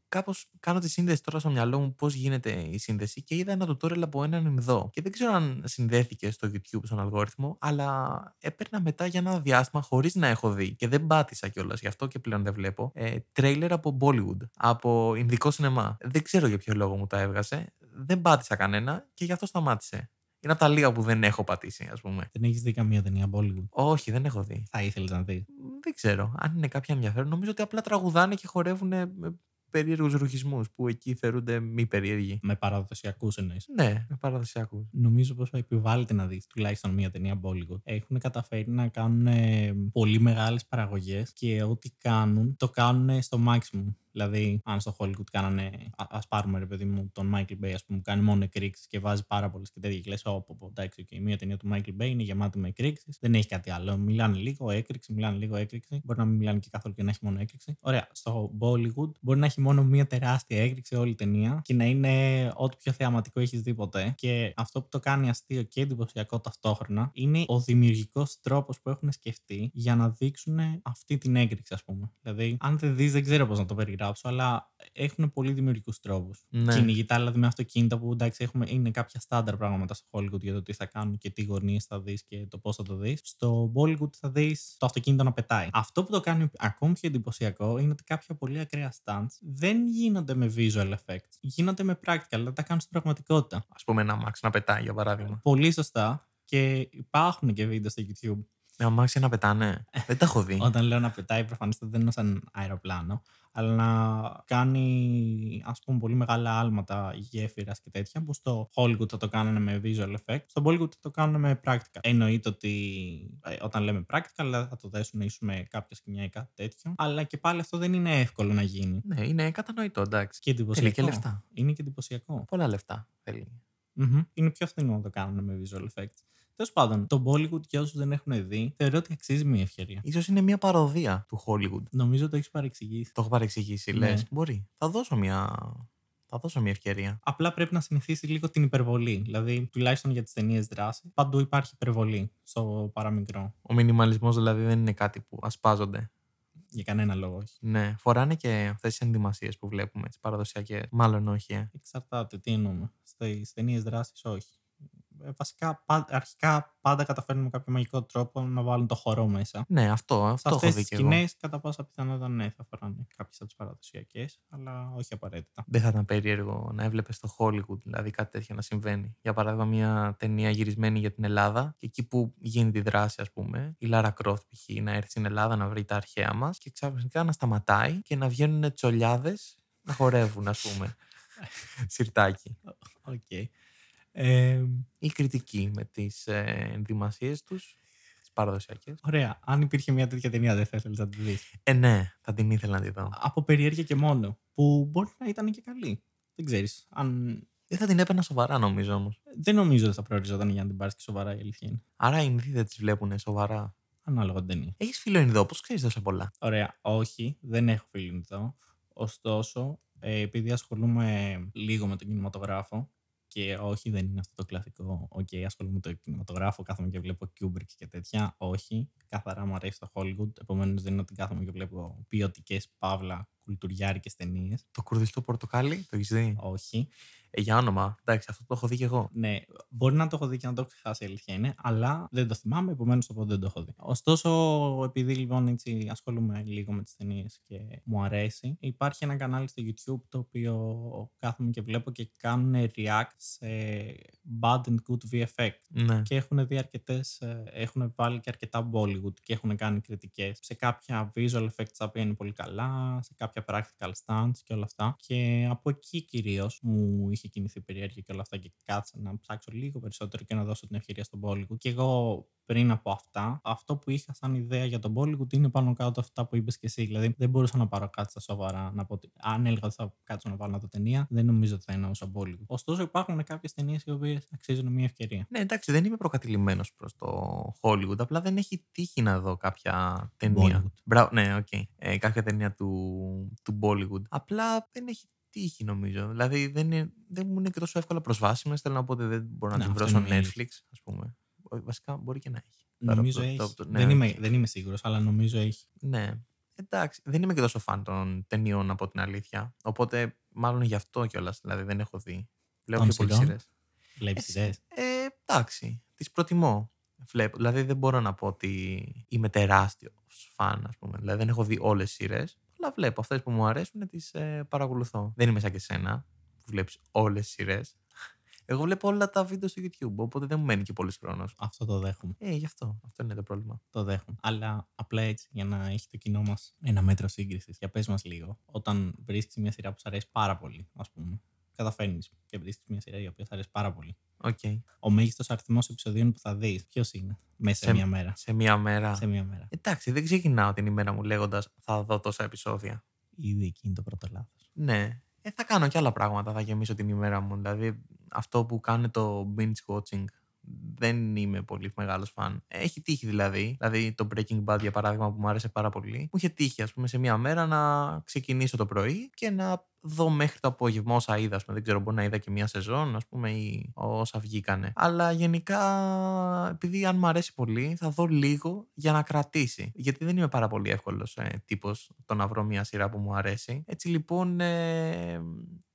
Speaker 2: κάπως κάνω τη σύνδεση τώρα στο μυαλό μου πώς γίνεται η σύνδεση και είδα ένα tutorial από έναν Ινδό. Και δεν ξέρω αν συνδέθηκε στο YouTube στον αλγόριθμο, αλλά έπαιρνα μετά για ένα διάστημα χωρίς να έχω δει και δεν πάτησα κιόλας, γι' αυτό και πλέον δεν βλέπω. Ε, τρέιλερ από Bollywood, από Ινδικό σινεμά. Δεν ξέρω για ποιο λόγο μου τα έβγαζε. Δεν πάτησα κανένα και γι' αυτό σταμάτησε. Είναι από τα λίγα που δεν έχω πατήσει, ας πούμε.
Speaker 1: Δεν έχεις δει καμία ταινία Bollywood;
Speaker 2: Όχι, δεν έχω δει.
Speaker 1: Θα ήθελες να δει;
Speaker 2: Δεν ξέρω. Αν είναι κάποια ενδιαφέρον, νομίζω ότι απλά τραγουδάνε και χορεύουν με περίεργους ρουχισμούς που εκεί θεωρούνται μη περίεργοι.
Speaker 1: Με παραδοσιακούς εννοείς;
Speaker 2: Ναι, με παραδοσιακούς.
Speaker 1: Νομίζω πως επιβάλλεται να δεις τουλάχιστον μία ταινία Bollywood. Έχουν καταφέρει να κάνουν ε, πολύ μεγάλες παραγωγές και ό,τι κάνουν το κάνουν στο maximum. Δηλαδή, αν στο Hollywood κάνανε. Α πάρουμε ρε παιδί μου τον Michael Bay, ας πούμε, που κάνει μόνο εκρήξεις και βάζει πάρα πολλές και τέτοια. Και λες, όπου, εντάξει, okay, μία ταινία του Michael Bay είναι γεμάτη με εκρήξεις. Δεν έχει κάτι άλλο. Μιλάνε λίγο έκρηξη, μιλάνε λίγο έκρηξη. Μπορεί να μην μιλάνε και καθόλου και να έχει μόνο έκρηξη. Ωραία. Στο Bollywood μπορεί να έχει μόνο μία τεράστια έκρηξη όλη η ταινία και να είναι ό,τι πιο θεαματικό έχεις δει ποτέ. Και αυτό που το κάνει αστείο και εντυπωσιακό ταυτόχρονα είναι ο δημιουργικός τρόπος που έχουν σκεφτεί για να δείξουν αυτή την έκρηξη, ας πούμε. Δηλαδή, αν δεν δεις, δεν ξέρω πώς να το περιγράψω περιγράψω, αλλά έχουν πολύ δημιουργικούς τρόπους. Ναι. Κυνηγητά δηλαδή με αυτοκίνητα που εντάξει έχουμε, είναι κάποια στάνταρ πράγματα στο Hollywood για το τι θα κάνουν και τι γωνίες θα δεις και το πώς θα το δεις. Στο Bollywood θα δεις το αυτοκίνητο να πετάει. Αυτό που το κάνει ακόμη πιο εντυπωσιακό είναι ότι κάποια πολύ ακραία stunts δεν γίνονται με visual effects. Γίνονται με practical, δηλαδή τα κάνουν στην πραγματικότητα.
Speaker 2: Α πούμε ένα Max να πετάει για παράδειγμα.
Speaker 1: Πολύ σωστά. Και υπάρχουν και βίντεο στο YouTube
Speaker 2: με αμάξια να πετάνε. δεν τα έχω δει.
Speaker 1: Όταν λέω να πετάει, προφανώς δεν είναι σαν αεροπλάνο, αλλά να κάνει ας πούμε πολύ μεγάλα άλματα γέφυρας και τέτοια, που στο Hollywood θα το κάνουν με visual effects, στο Bollywood θα το κάνουν με practical. Εννοείται ότι ε, όταν λέμε practical θα το δέσουν ίσως με κάποια σκηνιά ή κάτι τέτοιο, αλλά και πάλι αυτό δεν είναι εύκολο να γίνει.
Speaker 2: Ναι, είναι κατανοητό, εντάξει.
Speaker 1: Και εντυπωσιακό.
Speaker 2: Θέλει και λεφτά.
Speaker 1: Είναι και εντυπωσιακό.
Speaker 2: Πολλά λεφτά θέλει.
Speaker 1: Mm-hmm. Είναι πιο φθηνό να το κάνουν με visual effects. Τέλος πάντων, το Bollywood για όσους δεν έχουν δει, θεωρώ ότι αξίζει μια ευκαιρία.
Speaker 2: σω είναι μια παροδία του Hollywood.
Speaker 1: Νομίζω το έχεις παρεξηγήσει.
Speaker 2: Το έχω παρεξηγήσει, ναι. λες. Μπορεί. Θα δώσω μια. Θα δώσω μια ευκαιρία.
Speaker 1: Απλά πρέπει να συνηθίσει λίγο την υπερβολή. Δηλαδή, τουλάχιστον για τις ταινίες δράση, παντού υπάρχει υπερβολή στο παραμικρό.
Speaker 2: Ο μινιμαλισμός δηλαδή δεν είναι κάτι που ασπάζονται.
Speaker 1: Για κανένα λόγο, όχι.
Speaker 2: Ναι, φοράνε και αυτές τις ενδυμασίες που βλέπουμε, τις παραδοσιακές. Μάλλον όχι. Ε.
Speaker 1: Εξαρτάται, τι εννοούμε. Στις ταινίες δράσης, όχι. Ε, βασικά αρχικά πάντα καταφέρνουν με κάποιο μαγικό τρόπο να βάλουν το χορό μέσα.
Speaker 2: Ναι, αυτό, αυτό
Speaker 1: Σε
Speaker 2: έχω δει
Speaker 1: και σκηνές, κατά πάσα πιθανότητα ναι, θα φοράνε κάποιες από τις παραδοσιακές, αλλά όχι απαραίτητα.
Speaker 2: Δεν θα ήταν περίεργο να έβλεπες στο Hollywood δηλαδή κάτι τέτοιο να συμβαίνει. Για παράδειγμα, μια ταινία γυρισμένη για την Ελλάδα και εκεί που γίνει τη δράση, ας πούμε, η Λάρα Κρόφτ π.χ. να έρθει στην Ελλάδα να βρει τα αρχαία μας και ξαφνικά να σταματάει και να βγαίνουν τσολιάδες να χορεύουν, ας πούμε. Σιρτάκι.
Speaker 1: OK. Okay
Speaker 2: ή κριτική με τις ε, ενδυμασίες τους, τις παραδοσιακές.
Speaker 1: Ωραία. Αν υπήρχε μια τέτοια ταινία δεν θα ήθελες να τη δεις.
Speaker 2: Ε, ναι. Θα την ήθελα να τη δω.
Speaker 1: Από περιέργεια και μόνο. Που μπορεί να ήταν και καλή. Δεν ξέρεις. Αν...
Speaker 2: Δεν θα την έπαιρνα σοβαρά νομίζω όμως.
Speaker 1: Δεν νομίζω ότι θα προοριζόταν για να την πάρεις και σοβαρά η αλήθεια είναι.
Speaker 2: Άρα οι Ινδοί δεν τις βλέπουν σοβαρά.
Speaker 1: Ανάλογα την ταινία.
Speaker 2: Έχεις φίλο Ινδό, πού ξέρεις τόσο πολλά.
Speaker 1: Ωραία. Όχι, δεν έχω φίλο Ινδό. Ωστόσο, ε, επειδή ασχολούμαι λίγο με τον κινηματογράφο, και όχι, δεν είναι αυτό το κλασικό. OK, okay, ασχολούμαι με το κινηματογράφο, κάθομαι και βλέπω Kubrick και τέτοια. Όχι. Καθαρά μου αρέσει το Hollywood. Επομένως, δεν είναι ότι κάθομαι και βλέπω ποιοτικές παύλα κουλτουριάρικες ταινίες.
Speaker 2: Το κουρδιστό πορτοκάλι, το έχεις δει;
Speaker 1: Όχι.
Speaker 2: Ε, για όνομα. Εντάξει, αυτό το έχω δει και εγώ.
Speaker 1: Ναι, μπορεί να το έχω δει και να το έχω ξεχάσει, η αλήθεια είναι, αλλά δεν το θυμάμαι, επομένως το δεν το έχω δει. Ωστόσο, επειδή λοιπόν έτσι ασχολούμαι λίγο με τις ταινίες και μου αρέσει, υπάρχει ένα κανάλι στο YouTube το οποίο κάθομαι και βλέπω και κάνουν react σε bad and good VFX.
Speaker 2: Ναι.
Speaker 1: Και έχουν δει αρκετές, ε, έχουν βάλει και αρκετά Bollywood και έχουν κάνει κριτικές σε κάποια visual effects τα οποία είναι πολύ καλά, σε κάποια practical stunts και όλα αυτά. Και από εκεί κυρίως μου είχε κινηθεί περιέργεια και όλα αυτά και κάτσα να ψάξω λίγο περισσότερο και να δώσω την ευκαιρία στον Bollywood. Και εγώ πριν από αυτά, αυτό που είχα σαν ιδέα για τον Bollywood είναι πάνω κάτω αυτά που είπες και εσύ. Δηλαδή δεν μπορούσα να πάρω κάτι στα σοβαρά. Να πω ότι αν έλεγα ότι θα κάτσω να βάλω το ταινία, δεν νομίζω ότι θα είναι όσο Bollywood. Ωστόσο υπάρχουν κάποιες ταινίες οι οποίες αξίζουν μια ευκαιρία.
Speaker 2: Ναι, εντάξει, δεν είμαι προκατειλημμένος προς το Bollywood. Απλά δεν έχει τύχει να δω κάποια ταινία. Μπράβο, ναι, OK. Okay. Ε, κάποια ταινία του, του Bollywood. Απλά δεν έχει τύχη νομίζω. Δηλαδή δεν, είναι, δεν μου είναι και τόσο εύκολα προσβάσιμες. Θέλω να πω ότι δεν μπορώ να, να την βρω στο Netflix, ας πούμε. Βασικά μπορεί και να έχει.
Speaker 1: Νομίζω έχει. Το, το, ναι. δεν, είμαι, δεν είμαι σίγουρος, αλλά νομίζω έχει.
Speaker 2: Ναι. Εντάξει, δεν είμαι και τόσο φαν των ταινιών από την αλήθεια. Οπότε μάλλον γι' αυτό κιόλας. Δηλαδή δεν έχω δει. Βλέπω πιο πολλές σειρές.
Speaker 1: Βλέπει σειρές;
Speaker 2: Ε, εντάξει, τις προτιμώ. Βλέπω. Δηλαδή δεν μπορώ να πω ότι είμαι τεράστιος φαν, ας πούμε. Δηλαδή δεν έχω δει όλες τις σειρές. Αλλά βλέπω αυτές που μου αρέσουν τις ε, παρακολουθώ. Δεν είμαι σαν και σένα που βλέπεις όλες τις σειρές. Εγώ βλέπω όλα τα βίντεο στο YouTube, οπότε δεν μου μένει και πολύς χρόνος.
Speaker 1: Αυτό το δέχομαι.
Speaker 2: Ε, γι' αυτό. Αυτό είναι το πρόβλημα.
Speaker 1: Το δέχομαι. Αλλά απλά έτσι, για να έχει το κοινό μας ένα μέτρο σύγκρισης. Για πες μας λίγο, όταν βρίσκεις μια σειρά που σου αρέσει πάρα πολύ, ας πούμε, καταφέρνεις και βρίσκεις μια σειρά η οποία σου αρέσει πάρα πολύ.
Speaker 2: Okay.
Speaker 1: Ο μέγιστος αριθμός επεισοδίων που θα δεις, ποιος είναι, μέσα σε, μία μέρα;
Speaker 2: Σε μία μέρα.
Speaker 1: Σε μία μέρα.
Speaker 2: Εντάξει, δεν ξεκινάω την ημέρα μου λέγοντας θα δω τόσα επεισόδια.
Speaker 1: Ήδη εκεί είναι το πρώτο λάθος.
Speaker 2: Ναι. Ε, θα κάνω και άλλα πράγματα, θα γεμίσω την ημέρα μου. Δηλαδή, αυτό που κάνει το binge watching δεν είμαι πολύ μεγάλος φαν. Έχει τύχει δηλαδή. Δηλαδή το Breaking Bad για παράδειγμα που μου άρεσε πάρα πολύ. Μου είχε τύχει, ας πούμε, σε μία μέρα να ξεκινήσω το πρωί και να δω μέχρι το απόγευμα όσα είδα. Πούμε. Δεν ξέρω, μπορεί να είδα και μία σεζόν, ας πούμε, ή όσα βγήκανε. Αλλά γενικά, επειδή αν μου αρέσει πολύ, θα δω λίγο για να κρατήσει. Γιατί δεν είμαι πάρα πολύ εύκολος ε, τύπος το να βρω μία σειρά που μου αρέσει. Έτσι λοιπόν, ε,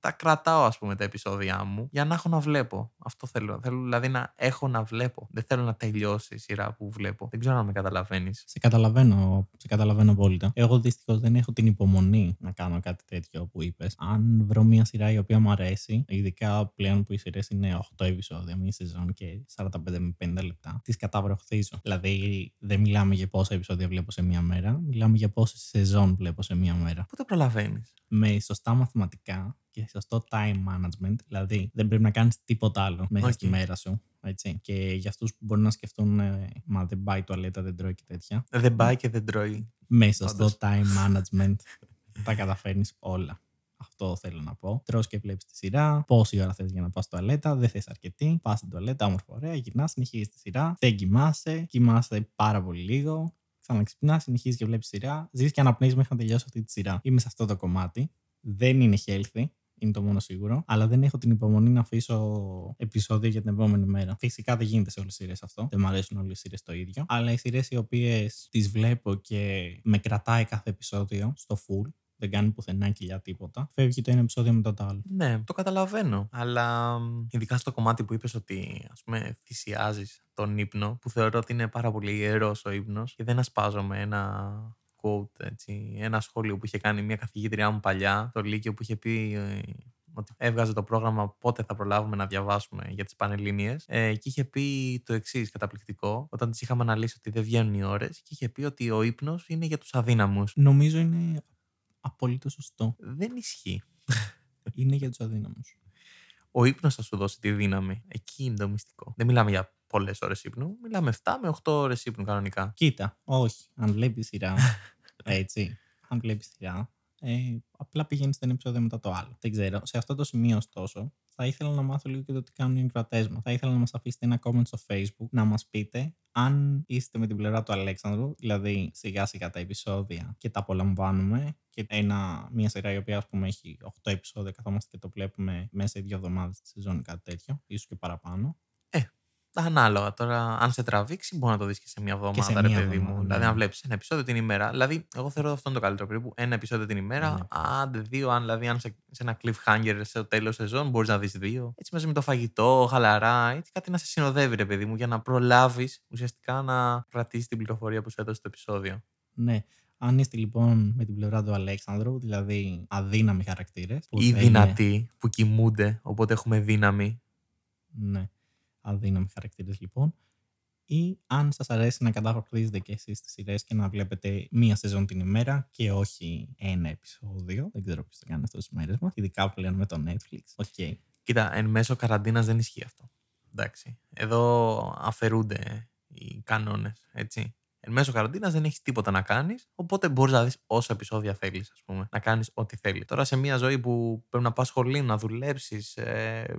Speaker 2: τα κρατάω, ας πούμε, τα επεισόδια μου για να έχω να βλέπω. Αυτό θέλω. Θέλω δηλαδή να έχω να βλέπω. Δεν θέλω να τελειώσει η σειρά που βλέπω. Δεν ξέρω αν με καταλαβαίνεις.
Speaker 1: Σε καταλαβαίνω, σε καταλαβαίνω απόλυτα. Εγώ δυστυχώς δεν έχω την υπομονή να κάνω κάτι τέτοιο που είπες αν βρω μια σειρά η οποία μου αρέσει, ειδικά πλέον που οι σειρές είναι 8 επεισόδια, μία σεζόν και 45 με 50 λεπτά, τις καταβροχθίζω. Δηλαδή, δεν μιλάμε για πόσα επεισόδια βλέπω σε μία μέρα, μιλάμε για πόσε σεζόν βλέπω σε μία μέρα.
Speaker 2: Πού το προλαβαίνεις;
Speaker 1: Με σωστά μαθηματικά και σωστό time management, δηλαδή δεν πρέπει να κάνεις τίποτα άλλο μέσα okay. στη μέρα σου. Έτσι. Και για αυτούς που μπορεί να σκεφτούν, ε, μα δεν πάει τουαλέτα, δεν τρώει και τέτοια.
Speaker 2: Δεν πάει και δεν τρώει.
Speaker 1: Με σωστό time management τα καταφέρνεις όλα. Αυτό θέλω να πω. Τρώ και βλέπεις τη σειρά. Πόση ώρα θες για να πας στο τουαλέτα. Δεν θες αρκετή. Πας στην τουαλέτα, όμορφα ωραία. Γυρνάς, συνεχίζεις τη σειρά. Δεν κοιμάσαι. Κοιμάσαι πάρα πολύ λίγο. Ξαναξυπνάς, συνεχίζεις και βλέπεις σειρά. Ζεις και αναπνέεις μέχρι να τελειώσει αυτή τη σειρά. Είμαι σε αυτό το κομμάτι. Δεν είναι healthy είναι το μόνο σίγουρο. Αλλά δεν έχω την υπομονή να αφήσω επεισόδιο για την επόμενη μέρα. Φυσικά δεν γίνεται σε όλες τι σειρές αυτό. Δεν μου αρέσουν όλες οι σειρές το ίδιο. Αλλά οι σειρές οι οποίες τις βλέπω και με κρατάει κάθε επεισόδιο στο full, δεν κάνει πουθενά κοιλιά τίποτα. Φεύγει το ένα επεισόδιο μετά το άλλο.
Speaker 2: Ναι, το καταλαβαίνω. Αλλά ειδικά στο κομμάτι που είπες ότι ας πούμε θυσιάζεις τον ύπνο, που θεωρώ ότι είναι πάρα πολύ ιερός ο ύπνος και δεν ασπάζομαι ένα quote, έτσι, ένα σχόλιο που είχε κάνει μια καθηγήτριά μου παλιά, το Λύκειο, που είχε πει ε, ότι έβγαζε το πρόγραμμα πότε θα προλάβουμε να διαβάσουμε για τις Πανελλήνιες ε, και είχε πει το εξής καταπληκτικό, όταν της είχαμε αναλύσει ότι δεν βγαίνουν οι ώρες, και είχε πει ότι ο ύπνος είναι για τους αδύναμους.
Speaker 1: Νομίζω είναι απολύτω σωστό.
Speaker 2: Δεν ισχύει.
Speaker 1: είναι για τους αδύναμους.
Speaker 2: Ο ύπνος θα σου δώσει τη δύναμη. Εκεί είναι το μυστικό. Δεν μιλάμε για πολλές ώρες ύπνου. Μιλάμε 7 με 8 ώρες ύπνου κανονικά.
Speaker 1: Κοίτα, όχι. Αν βλέπεις σειρά. έτσι. Αν βλέπεις σειρά. Ε, απλά πηγαίνεις στο ένα επεισόδιο μετά το άλλο. Δεν ξέρω. Σε αυτό το σημείο, ωστόσο, θα ήθελα να μάθω λίγο και το τι κάνουν οι εγκρατέ μα. Θα ήθελα να μας αφήσετε ένα comment στο Facebook να μας πείτε αν είστε με την πλευρά του Αλέξανδρου, δηλαδή σιγά σιγά τα επεισόδια και τα απολαμβάνουμε και ένα, μια σειρά η οποία ας πούμε έχει 8 επεισόδια καθόμαστε και το βλέπουμε μέσα σε δύο εβδομάδες τη σεζόν κάτι τέτοιο, ίσως και παραπάνω.
Speaker 2: Ανάλογα τώρα, αν σε τραβήξει, μπορεί να το δεις και σε μια εβδομάδα, ρε παιδί μου. Δηλαδή, ναι. να βλέπεις ένα επεισόδιο την ημέρα. Δηλαδή, εγώ θεωρώ αυτό είναι το καλύτερο περίπου. Ένα επεισόδιο την ημέρα, ναι. άντε δύο. Αν δηλαδή, αν σε, σε ένα cliffhanger σε το τέλος σεζόν, μπορείς να δεις δύο. Έτσι μαζί με το φαγητό, χαλαρά, έτσι κάτι να σε συνοδεύει, ρε παιδί μου, για να προλάβεις ουσιαστικά να κρατήσεις την πληροφορία που σου έδωσε το επεισόδιο.
Speaker 1: Ναι. Αν είστε λοιπόν με την πλευρά του Αλέξανδρου, δηλαδή αδύναμοι χαρακτήρες.
Speaker 2: Ή δυνατοί, που κοιμούνται, οπότε έχουμε δύναμη.
Speaker 1: Ναι αδύναμοι χαρακτήρες λοιπόν. Ή αν σας αρέσει να καταχωρηθείτε και εσείς τις σειρές και να βλέπετε μία σεζόν την ημέρα και όχι ένα επεισόδιο. Δεν ξέρω ποιος θα κάνει αυτό τι μέρες μας. Ειδικά πλέον με το Netflix. Okay.
Speaker 2: Κοίτα, εν μέσω καραντίνας δεν ισχύει αυτό. Εντάξει. Εδώ αφαιρούνται οι κανόνες, έτσι. Εν μέσω καραντίνας δεν έχεις τίποτα να κάνεις, οπότε μπορείς να δεις όσα επεισόδια θέλεις, ας πούμε. Να κάνεις ό,τι θέλει. Τώρα σε μια ζωή που πρέπει να πας σχολείο, να δουλέψεις, ε,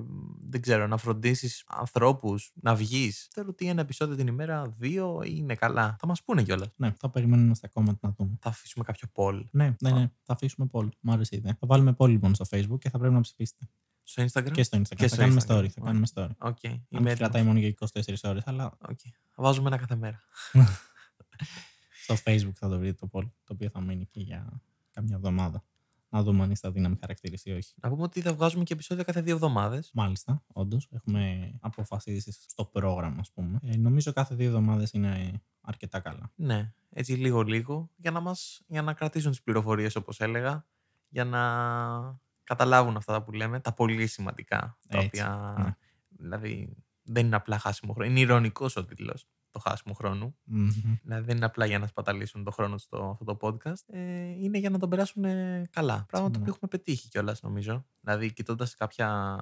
Speaker 2: δεν ξέρω, να φροντίσεις ανθρώπους, να βγεις. Θέλω ότι ένα επεισόδιο την ημέρα, δύο είναι καλά. Θα μας πούνε κιόλας.
Speaker 1: Ναι, θα περιμένουμε στα κόμματα να δούμε.
Speaker 2: Θα αφήσουμε κάποιο poll.
Speaker 1: Ναι, ναι, ναι, θα αφήσουμε poll. Μου άρεσε η ιδέα. Θα βάλουμε poll λοιπόν στο Facebook και θα πρέπει να ψηφίσετε.
Speaker 2: Στο Instagram;
Speaker 1: Και στο Instagram. Και θα, κάνουμε story, θα κάνουμε story.
Speaker 2: Okay.
Speaker 1: Αν κρατάει μόνο για 24 ώρες, αλλά.
Speaker 2: Okay. Θα βάζουμε ένα κάθε μέρα.
Speaker 1: Στο Facebook θα το βρείτε το poll, το οποίο θα μείνει και για καμιά εβδομάδα. Να δούμε αν είστε δύναμη χαρακτήριση ή όχι.
Speaker 2: Να πούμε ότι θα βγάζουμε και επεισόδια κάθε δύο εβδομάδες.
Speaker 1: Μάλιστα, όντως. Έχουμε αποφασίσει στο πρόγραμμα, ας πούμε. Ε, νομίζω κάθε δύο εβδομάδες είναι αρκετά καλά.
Speaker 2: Ναι, έτσι λίγο-λίγο για να, μας, για να κρατήσουν τις πληροφορίες όπως έλεγα. Για να καταλάβουν αυτά που λέμε, τα πολύ σημαντικά. Τα οποία ναι Δηλαδή δεν είναι απλά χάσιμο χρόνο. Είναι ηρωνικός ο τίτλος το χάσιμο χρόνου.
Speaker 1: Μμμ.
Speaker 2: Δηλαδή δεν είναι απλά για να σπαταλήσουν το χρόνο στο αυτό το podcast. Ε, είναι για να τον περάσουν ε, καλά. Πράγμα το
Speaker 1: Ναι.
Speaker 2: οποίο έχουμε πετύχει κιόλας νομίζω. Δηλαδή, κοιτώντας κάποια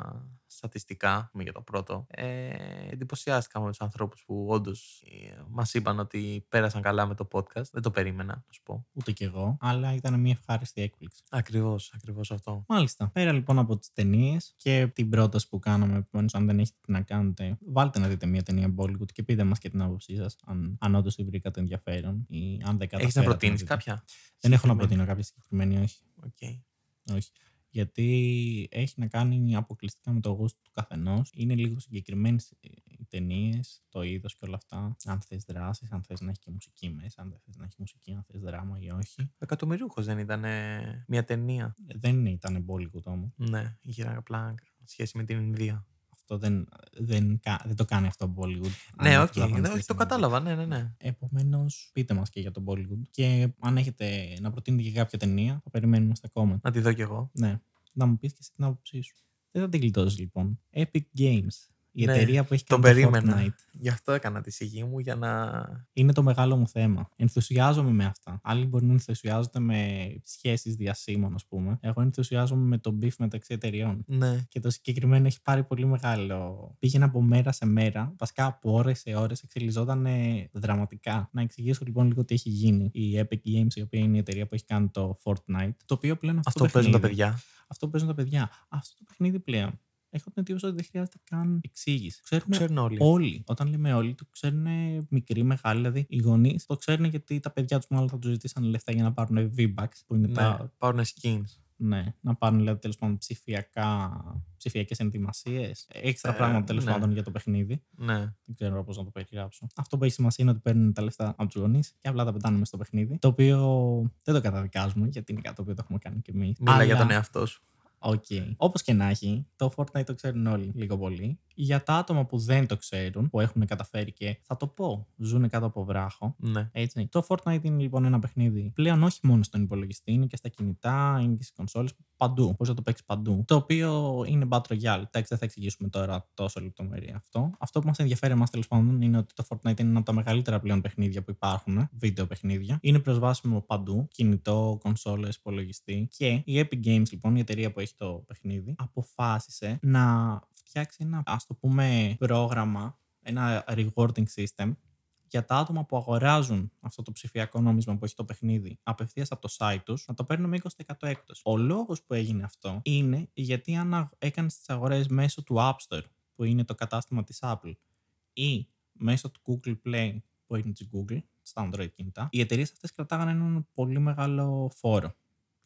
Speaker 2: στατιστικά πούμε, για το πρώτο, ε, εντυπωσιάστηκα με τους ανθρώπους που όντως μας είπαν ότι πέρασαν καλά με το podcast. Δεν το περίμενα, να σου πω.
Speaker 1: Ούτε κι εγώ, αλλά ήταν μια ευχάριστη έκπληξη.
Speaker 2: Ακριβώς, ακριβώς αυτό.
Speaker 1: Μάλιστα. Πέρα λοιπόν από τις ταινίες και την πρόταση που κάναμε, επομένως, αν δεν έχετε τι να κάνετε, βάλτε να δείτε μια ταινία Bollywood και πείτε μας και την άποψή σας, αν, αν όντως τη βρήκατε ενδιαφέρον ή αν δεν καταφέρατε.
Speaker 2: Έχει να προτείνει
Speaker 1: δείτε.
Speaker 2: κάποια.
Speaker 1: Δεν έχω να
Speaker 2: συγκεκριμένη;
Speaker 1: προτείνω κάποια συγκεκριμένη, όχι.
Speaker 2: Οκ.
Speaker 1: όχι. Γιατί έχει να κάνει αποκλειστικά με το γούστο του καθενός. Είναι λίγο συγκεκριμένες οι ταινίες, το είδος και όλα αυτά. Αν θες δράσεις, αν θες να έχει και μουσική μέσα, αν δεν θες να έχει μουσική, αν θες δράμα ή όχι.
Speaker 2: Ο Εκατομμυρούχο δεν ήταν μια ταινία;
Speaker 1: Ε, Δεν ήταν Bollywood όμως.
Speaker 2: Ναι, είχε απλά σχέση με την Ινδία.
Speaker 1: Αυτό δεν, δεν, κα- δεν το κάνει αυτό Bollywood.
Speaker 2: Ναι,
Speaker 1: Αν
Speaker 2: οκ.
Speaker 1: καταλαβαίνεις
Speaker 2: Ναι,
Speaker 1: τι
Speaker 2: όχι, το
Speaker 1: σημαίνει.
Speaker 2: κατάλαβα. Ναι, ναι, ναι.
Speaker 1: Επομένως, πείτε μας και για το Bollywood. Και αν έχετε να προτείνετε και κάποια ταινία, θα περιμένουμε στα comment.
Speaker 2: Να τη δω κι εγώ.
Speaker 1: Ναι, να μου πεις και εσύ την άποψή σου. Δεν θα την γλιτώσεις λοιπόν. Epic Games. Η
Speaker 2: Ναι,
Speaker 1: εταιρεία που έχει
Speaker 2: Τον
Speaker 1: κάνει το
Speaker 2: περίμενα.
Speaker 1: Fortnite.
Speaker 2: Γι' αυτό έκανα τη σιγή μου για να.
Speaker 1: Είναι το μεγάλο μου θέμα. Ενθουσιάζομαι με αυτά. Άλλοι μπορεί να ενθουσιάζονται με σχέσεις διασύμων, ας πούμε. Εγώ ενθουσιάζομαι με το beef μεταξύ εταιριών.
Speaker 2: Ναι.
Speaker 1: Και το συγκεκριμένο έχει πάρει πολύ μεγάλο. Πήγαινε από μέρα σε μέρα, βασικά από ώρες σε ώρες, εξελιζόταν ε, δραματικά. Να εξηγήσω λοιπόν λίγο τι έχει γίνει. Η Epic Games, η οποία είναι η εταιρεία που έχει κάνει το Fortnite, το οποίο πλέον αυτό,
Speaker 2: Αυτό
Speaker 1: το
Speaker 2: παίζουν τα
Speaker 1: παιχνίδι-
Speaker 2: παιδιά.
Speaker 1: Αυτό που παίζουν τα παιδιά. Αυτό το παιχνίδι πλέον. Έχω την εντύπωση ότι δεν χρειάζεται καν εξήγηση. Ξέρουν
Speaker 2: Το ξέρουν όλοι.
Speaker 1: όλοι. Όταν λέμε όλοι, το ξέρουν μικροί, μεγάλοι. Δηλαδή οι γονείς το ξέρουν γιατί τα παιδιά τους μάλλον θα τους ζητήσαν λεφτά για να πάρουν V-Bucks, που είναι
Speaker 2: Ναι,
Speaker 1: τα.
Speaker 2: πάρουν skins.
Speaker 1: Ναι, να πάρουν δηλαδή τέλος πάντων ψηφιακά, ψηφιακές ενδυμασίες. Έξτρα
Speaker 2: Ε,
Speaker 1: πράγματα τέλος
Speaker 2: ναι.
Speaker 1: πάντων για το παιχνίδι.
Speaker 2: Ναι.
Speaker 1: Δεν ξέρω πώς να το περιγράψω. Αυτό που έχει σημασία είναι ότι παίρνουν τα λεφτά από τους γονείς και απλά τα πετάνε μέσα στο παιχνίδι. Το οποίο δεν το καταδικάζουμε γιατί είναι κάτι το οποίο το έχουμε κάνει κι εμείς.
Speaker 2: Μίλα για τον εαυτό σου.
Speaker 1: Οκ. Όπως και να έχει, το Fortnite το ξέρουν όλοι λίγο πολύ. Για τα άτομα που δεν το ξέρουν, που έχουν καταφέρει και θα το πω, ζουν κάτω από βράχο.
Speaker 2: Ναι.
Speaker 1: Έτσι. Το Fortnite είναι λοιπόν ένα παιχνίδι πλέον όχι μόνο στον υπολογιστή, είναι και στα κινητά, είναι και στις κονσόλες, παντού. Μπορείς να το παίξεις παντού. Το οποίο είναι Battle Royale. Εντάξει, δεν θα εξηγήσουμε τώρα τόσο λεπτομέρεια αυτό. Αυτό που μας ενδιαφέρει εμάς τέλος πάντων είναι ότι το Fortnite είναι ένα από τα μεγαλύτερα πλέον παιχνίδια που υπάρχουν, βίντεο παιχνίδια. Είναι προσβάσιμο παντού, κινητό, κονσόλες, υπολογιστή. Και η Epic Games, λοιπόν, η εταιρεία που έχει το παιχνίδι, αποφάσισε να φτιάξει ένα, ας το πούμε, πρόγραμμα, ένα rewarding system για τα άτομα που αγοράζουν αυτό το ψηφιακό νόμισμα που έχει το παιχνίδι απευθείας από το site τους να το παίρνουν με 20% έκπτωση. Ο λόγος που έγινε αυτό είναι γιατί αν έκανες τις αγορές μέσω του App Store, που είναι το κατάστημα της Apple, ή μέσω του Google Play, που είναι της Google, στα Android κινητά, οι εταιρείες αυτές κρατάγανε έναν πολύ μεγάλο φόρο.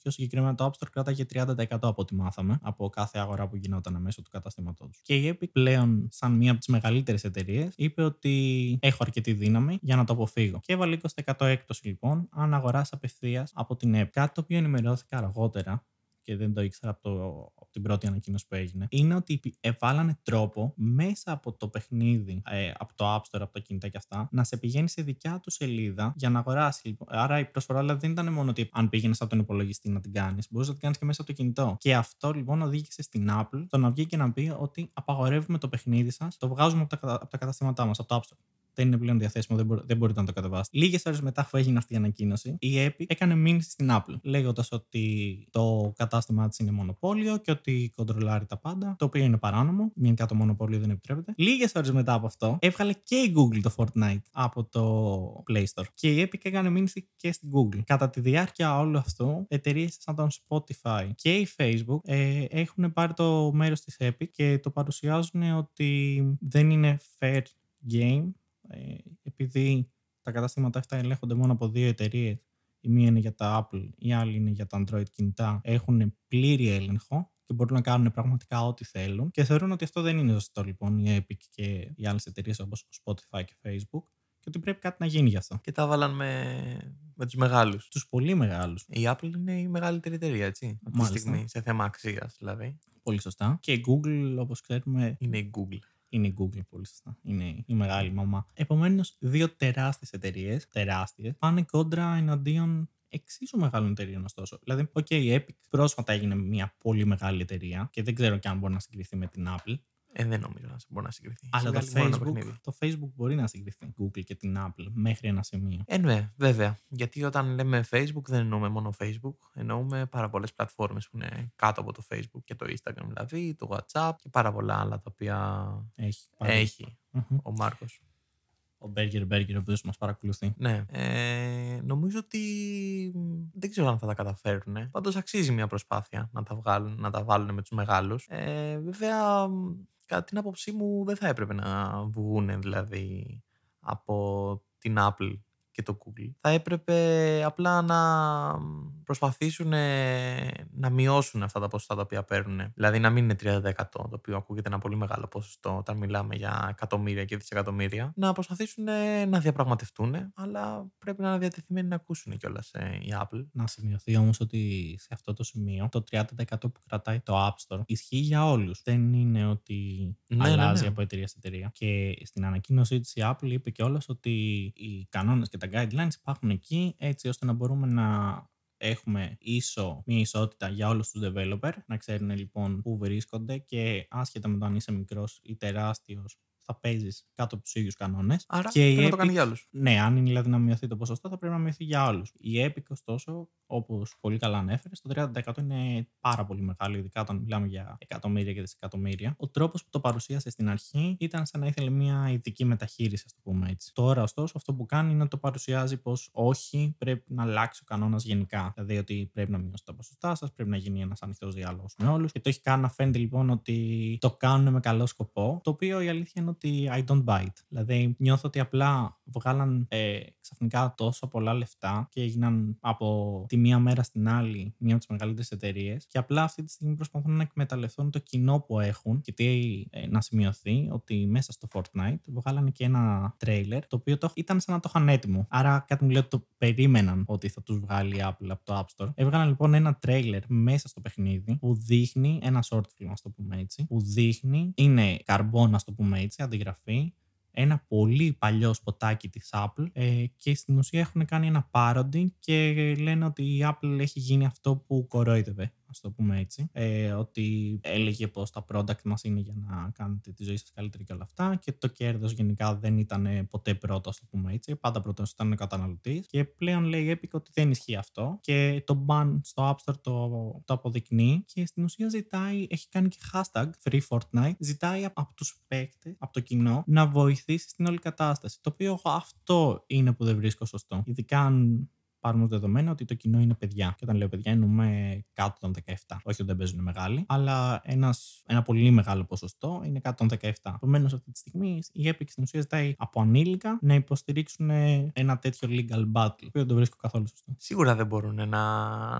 Speaker 1: Πιο συγκεκριμένα το App Store κράταγε 30% από ό,τι μάθαμε από κάθε αγορά που γινόταν μέσω του καταστήματός τους. Και η Epic πλέον, σαν μία από τις μεγαλύτερες εταιρείες, είπε ότι έχω αρκετή δύναμη για να το αποφύγω. Και έβαλε 20% έκπτωση λοιπόν, αν αγοράσει απευθείας από την Epic. Κάτι το οποίο ενημερώθηκα αργότερα και δεν το ήξερα από, το, από την πρώτη ανακοίνωση που έγινε, είναι ότι εβάλανε τρόπο μέσα από το παιχνίδι, ε, από το App Store, από τα κινητά και αυτά, να σε πηγαίνει σε δικιά του σελίδα για να αγοράσει. Λοιπόν. Άρα η προσφορά δηλαδή, δεν ήταν μόνο ότι αν πήγαινε από τον υπολογιστή να την κάνεις, μπορούσες να την κάνεις και μέσα από το κινητό. Και αυτό λοιπόν οδήγησε στην Apple το να βγει και να πει ότι απαγορεύουμε το παιχνίδι σας, το βγάζουμε από τα, κατα- από τα καταστήματά μας, από το App Store δεν είναι πλέον διαθέσιμο, δεν, μπορείτε, δεν μπορείτε να το κατεβάσετε. Λίγες ώρες μετά που έγινε αυτή η ανακοίνωση, η Epic έκανε μήνυση στην Apple, λέγοντας ότι το κατάστημά της είναι μονοπόλιο και ότι κοντρολάρει τα πάντα, το οποίο είναι παράνομο. Γενικά το μονοπόλιο δεν επιτρέπεται. Λίγες ώρες μετά από αυτό, έβγαλε και η Google το Fortnite από το Play Store. Και η Epic έκανε μήνυση και στην Google. Κατά τη διάρκεια όλου αυτού, εταιρείες σαν τον Spotify και η Facebook ε, έχουν πάρει το μέρος της Epic και το παρουσιάζουν ότι δεν είναι fair game ε, επειδή τα καταστήματα αυτά ελέγχονται μόνο από δύο εταιρείες, η μία είναι για τα Apple, η άλλη είναι για τα Android κινητά, έχουν πλήρη έλεγχο και μπορούν να κάνουν πραγματικά ό,τι θέλουν. Και θεωρούν ότι αυτό δεν είναι σωστό λοιπόν η Epic και οι άλλες εταιρείες όπως Spotify και Facebook και ότι πρέπει κάτι να γίνει γι' αυτό.
Speaker 2: Και τα βάλαν με, με τους μεγάλους.
Speaker 1: Τους πολύ μεγάλους.
Speaker 2: Η Apple είναι η μεγαλύτερη εταιρεία, έτσι. Αυτή τη
Speaker 1: Μάλιστα.
Speaker 2: στιγμή, σε θέμα αξίας δηλαδή.
Speaker 1: Πολύ σωστά. Και η Google, όπως ξέρουμε,
Speaker 2: Είναι η Google.
Speaker 1: Είναι η Google πολύ σωστά. Είναι η μεγάλη μαμά. Επομένως, δύο τεράστιες εταιρείες, τεράστιες, πάνε κόντρα εναντίον εξίσου μεγάλων εταιρείων, ωστόσο. Δηλαδή, OK, η Epic πρόσφατα έγινε μια πολύ μεγάλη εταιρεία και δεν ξέρω και αν μπορεί να συγκριθεί με την Apple.
Speaker 2: Ε, δεν νομίζω να μπορεί να συγκριθεί.
Speaker 1: Αλλά το
Speaker 2: Συμβάλλει μόνο ένα
Speaker 1: Facebook,
Speaker 2: παιχνίδι.
Speaker 1: το Facebook μπορεί να συγκριθεί Google και την Apple μέχρι ένα σημείο.
Speaker 2: Ε, ναι, βέβαια. Γιατί όταν λέμε Facebook δεν εννοούμε μόνο Facebook. Εννοούμε πάρα πολλές πλατφόρμες που είναι κάτω από το Facebook και το Instagram δηλαδή, το WhatsApp και πάρα πολλά άλλα τα οποία
Speaker 1: Έχει. πάρει.
Speaker 2: έχει
Speaker 1: Μμμ.
Speaker 2: ο Μάρκος.
Speaker 1: Ο Burger Burger, ο οποίος μας παρακολουθεί.
Speaker 2: Ναι. Ε, νομίζω ότι μ, δεν ξέρω αν θα τα καταφέρουν. Πάντως αξίζει μια προσπάθεια να τα, βγάλουν, να τα βάλουν με τους μεγάλους. Ε, βέβαια, μ, κατά την άποψή μου δεν θα έπρεπε να βγουν δηλαδή από την Apple και το Google. Θα έπρεπε απλά να προσπαθήσουν ε, να μειώσουν αυτά τα ποσοστά τα οποία παίρνουν. Δηλαδή να μην είναι 30% το οποίο ακούγεται ένα πολύ μεγάλο ποσοστό όταν μιλάμε για εκατομμύρια και δισεκατομμύρια. Να προσπαθήσουν ε, να διαπραγματευτούν, αλλά πρέπει να είναι διατεθειμένοι να ακούσουν κιόλας η Apple.
Speaker 1: Να σημειωθεί όμως ότι σε αυτό το σημείο το 30% που κρατάει το App Store ισχύει για όλους. Δεν είναι ότι
Speaker 2: Ναι, ναι,
Speaker 1: αλλάζει
Speaker 2: ναι.
Speaker 1: από εταιρεία σε εταιρεία. Και στην ανακοίνωσή της η Apple είπε κιόλας ότι οι κανόνες και τα guidelines υπάρχουν εκεί έτσι ώστε να μπορούμε να έχουμε ίσο, μια ισότητα για όλους τους developer, να ξέρουν λοιπόν πού βρίσκονται και άσχετα με το αν είσαι μικρός ή τεράστιος θα παίζεις κάτω από τους ίδιους κανόνες.
Speaker 2: Άρα
Speaker 1: Και η
Speaker 2: πρέπει να το κάνει
Speaker 1: Epic-
Speaker 2: για άλλου.
Speaker 1: Ναι, αν είναι δηλαδή να μειωθεί το ποσοστό, θα πρέπει να μειωθεί για όλους. Η Epic, ωστόσο, όπως πολύ καλά ανέφερε, το 30% είναι πάρα πολύ μεγάλο, ειδικά όταν μιλάμε για εκατομμύρια και δισεκατομμύρια. Ο τρόπος που το παρουσίασε στην αρχή ήταν σαν να ήθελε μια ειδική μεταχείριση, ας το πούμε έτσι. Τώρα, ωστόσο, αυτό που κάνει είναι να το παρουσιάζει πως όχι, πρέπει να αλλάξει ο κανόνας γενικά. Δηλαδή ότι πρέπει να μειώσει τα ποσοστά σας, πρέπει να γίνει ένας ανοιχτός διάλογος με όλους. Και το έχει κάνει να φαίνεται λοιπόν ότι το κάνουν με καλό σκοπό. Το οποίο η αλήθεια είναι ότι I don't buy it. Δηλαδή νιώθω ότι απλά βγάλαν ε, ξαφνικά τόσο πολλά λεφτά και έγιναν από τη μία μέρα στην άλλη μία από τις μεγαλύτερες εταιρείες. Και απλά αυτή τη στιγμή προσπαθούν να εκμεταλλευτούν το κοινό που έχουν. Και τι ε, να σημειωθεί ότι μέσα στο Fortnite βγάλανε και ένα τρέιλερ το οποίο το, ήταν σαν να το είχαν έτοιμο. Άρα κάτι μου λέει ότι το περίμεναν ότι θα τους βγάλει η Apple από το App Store. Έβγαλαν λοιπόν ένα τρέιλερ μέσα στο παιχνίδι που δείχνει ένα short film, ας το πούμε έτσι. Που δείχνει, είναι καρμπόν, ας το πούμε έτσι, αντιγραφή ένα πολύ παλιό σποτάκι της Apple ε, και στην ουσία έχουν κάνει ένα parody και λένε ότι η Apple έχει γίνει αυτό που κορόιδευε, ας το πούμε έτσι. Ε, ότι έλεγε πως τα product μας είναι για να κάνετε τη ζωή σας καλύτερη και όλα αυτά και το κέρδος γενικά δεν ήταν ε, ποτέ πρώτο, ας το πούμε έτσι. Πάντα πρώτος ήταν ο καταναλωτής και πλέον λέει η Epic ότι δεν ισχύει αυτό και το ban στο App Store το, το αποδεικνύει και στην ουσία ζητάει, έχει κάνει και hashtag Free Fortnite, ζητάει από, από τους παίκτες, από το κοινό να βοηθήσει στην όλη κατάσταση. Το οποίο εγώ αυτό είναι που δεν βρίσκω σωστό. Ειδικά αν πάρουμε το δεδομένο ότι το κοινό είναι παιδιά. Και όταν λέω παιδιά εννοούμε κάτω των 17. Όχι ότι δεν παίζουν μεγάλοι, αλλά ένας, ένα πολύ μεγάλο ποσοστό είναι κάτω των 17. Επομένως, αυτή τη στιγμή η Epic στην ουσία ζητάει από ανήλικα να υποστηρίξουν ένα τέτοιο legal battle. Το οποίο δεν το βρίσκω καθόλου σωστό.
Speaker 2: Σίγουρα δεν μπορούν να,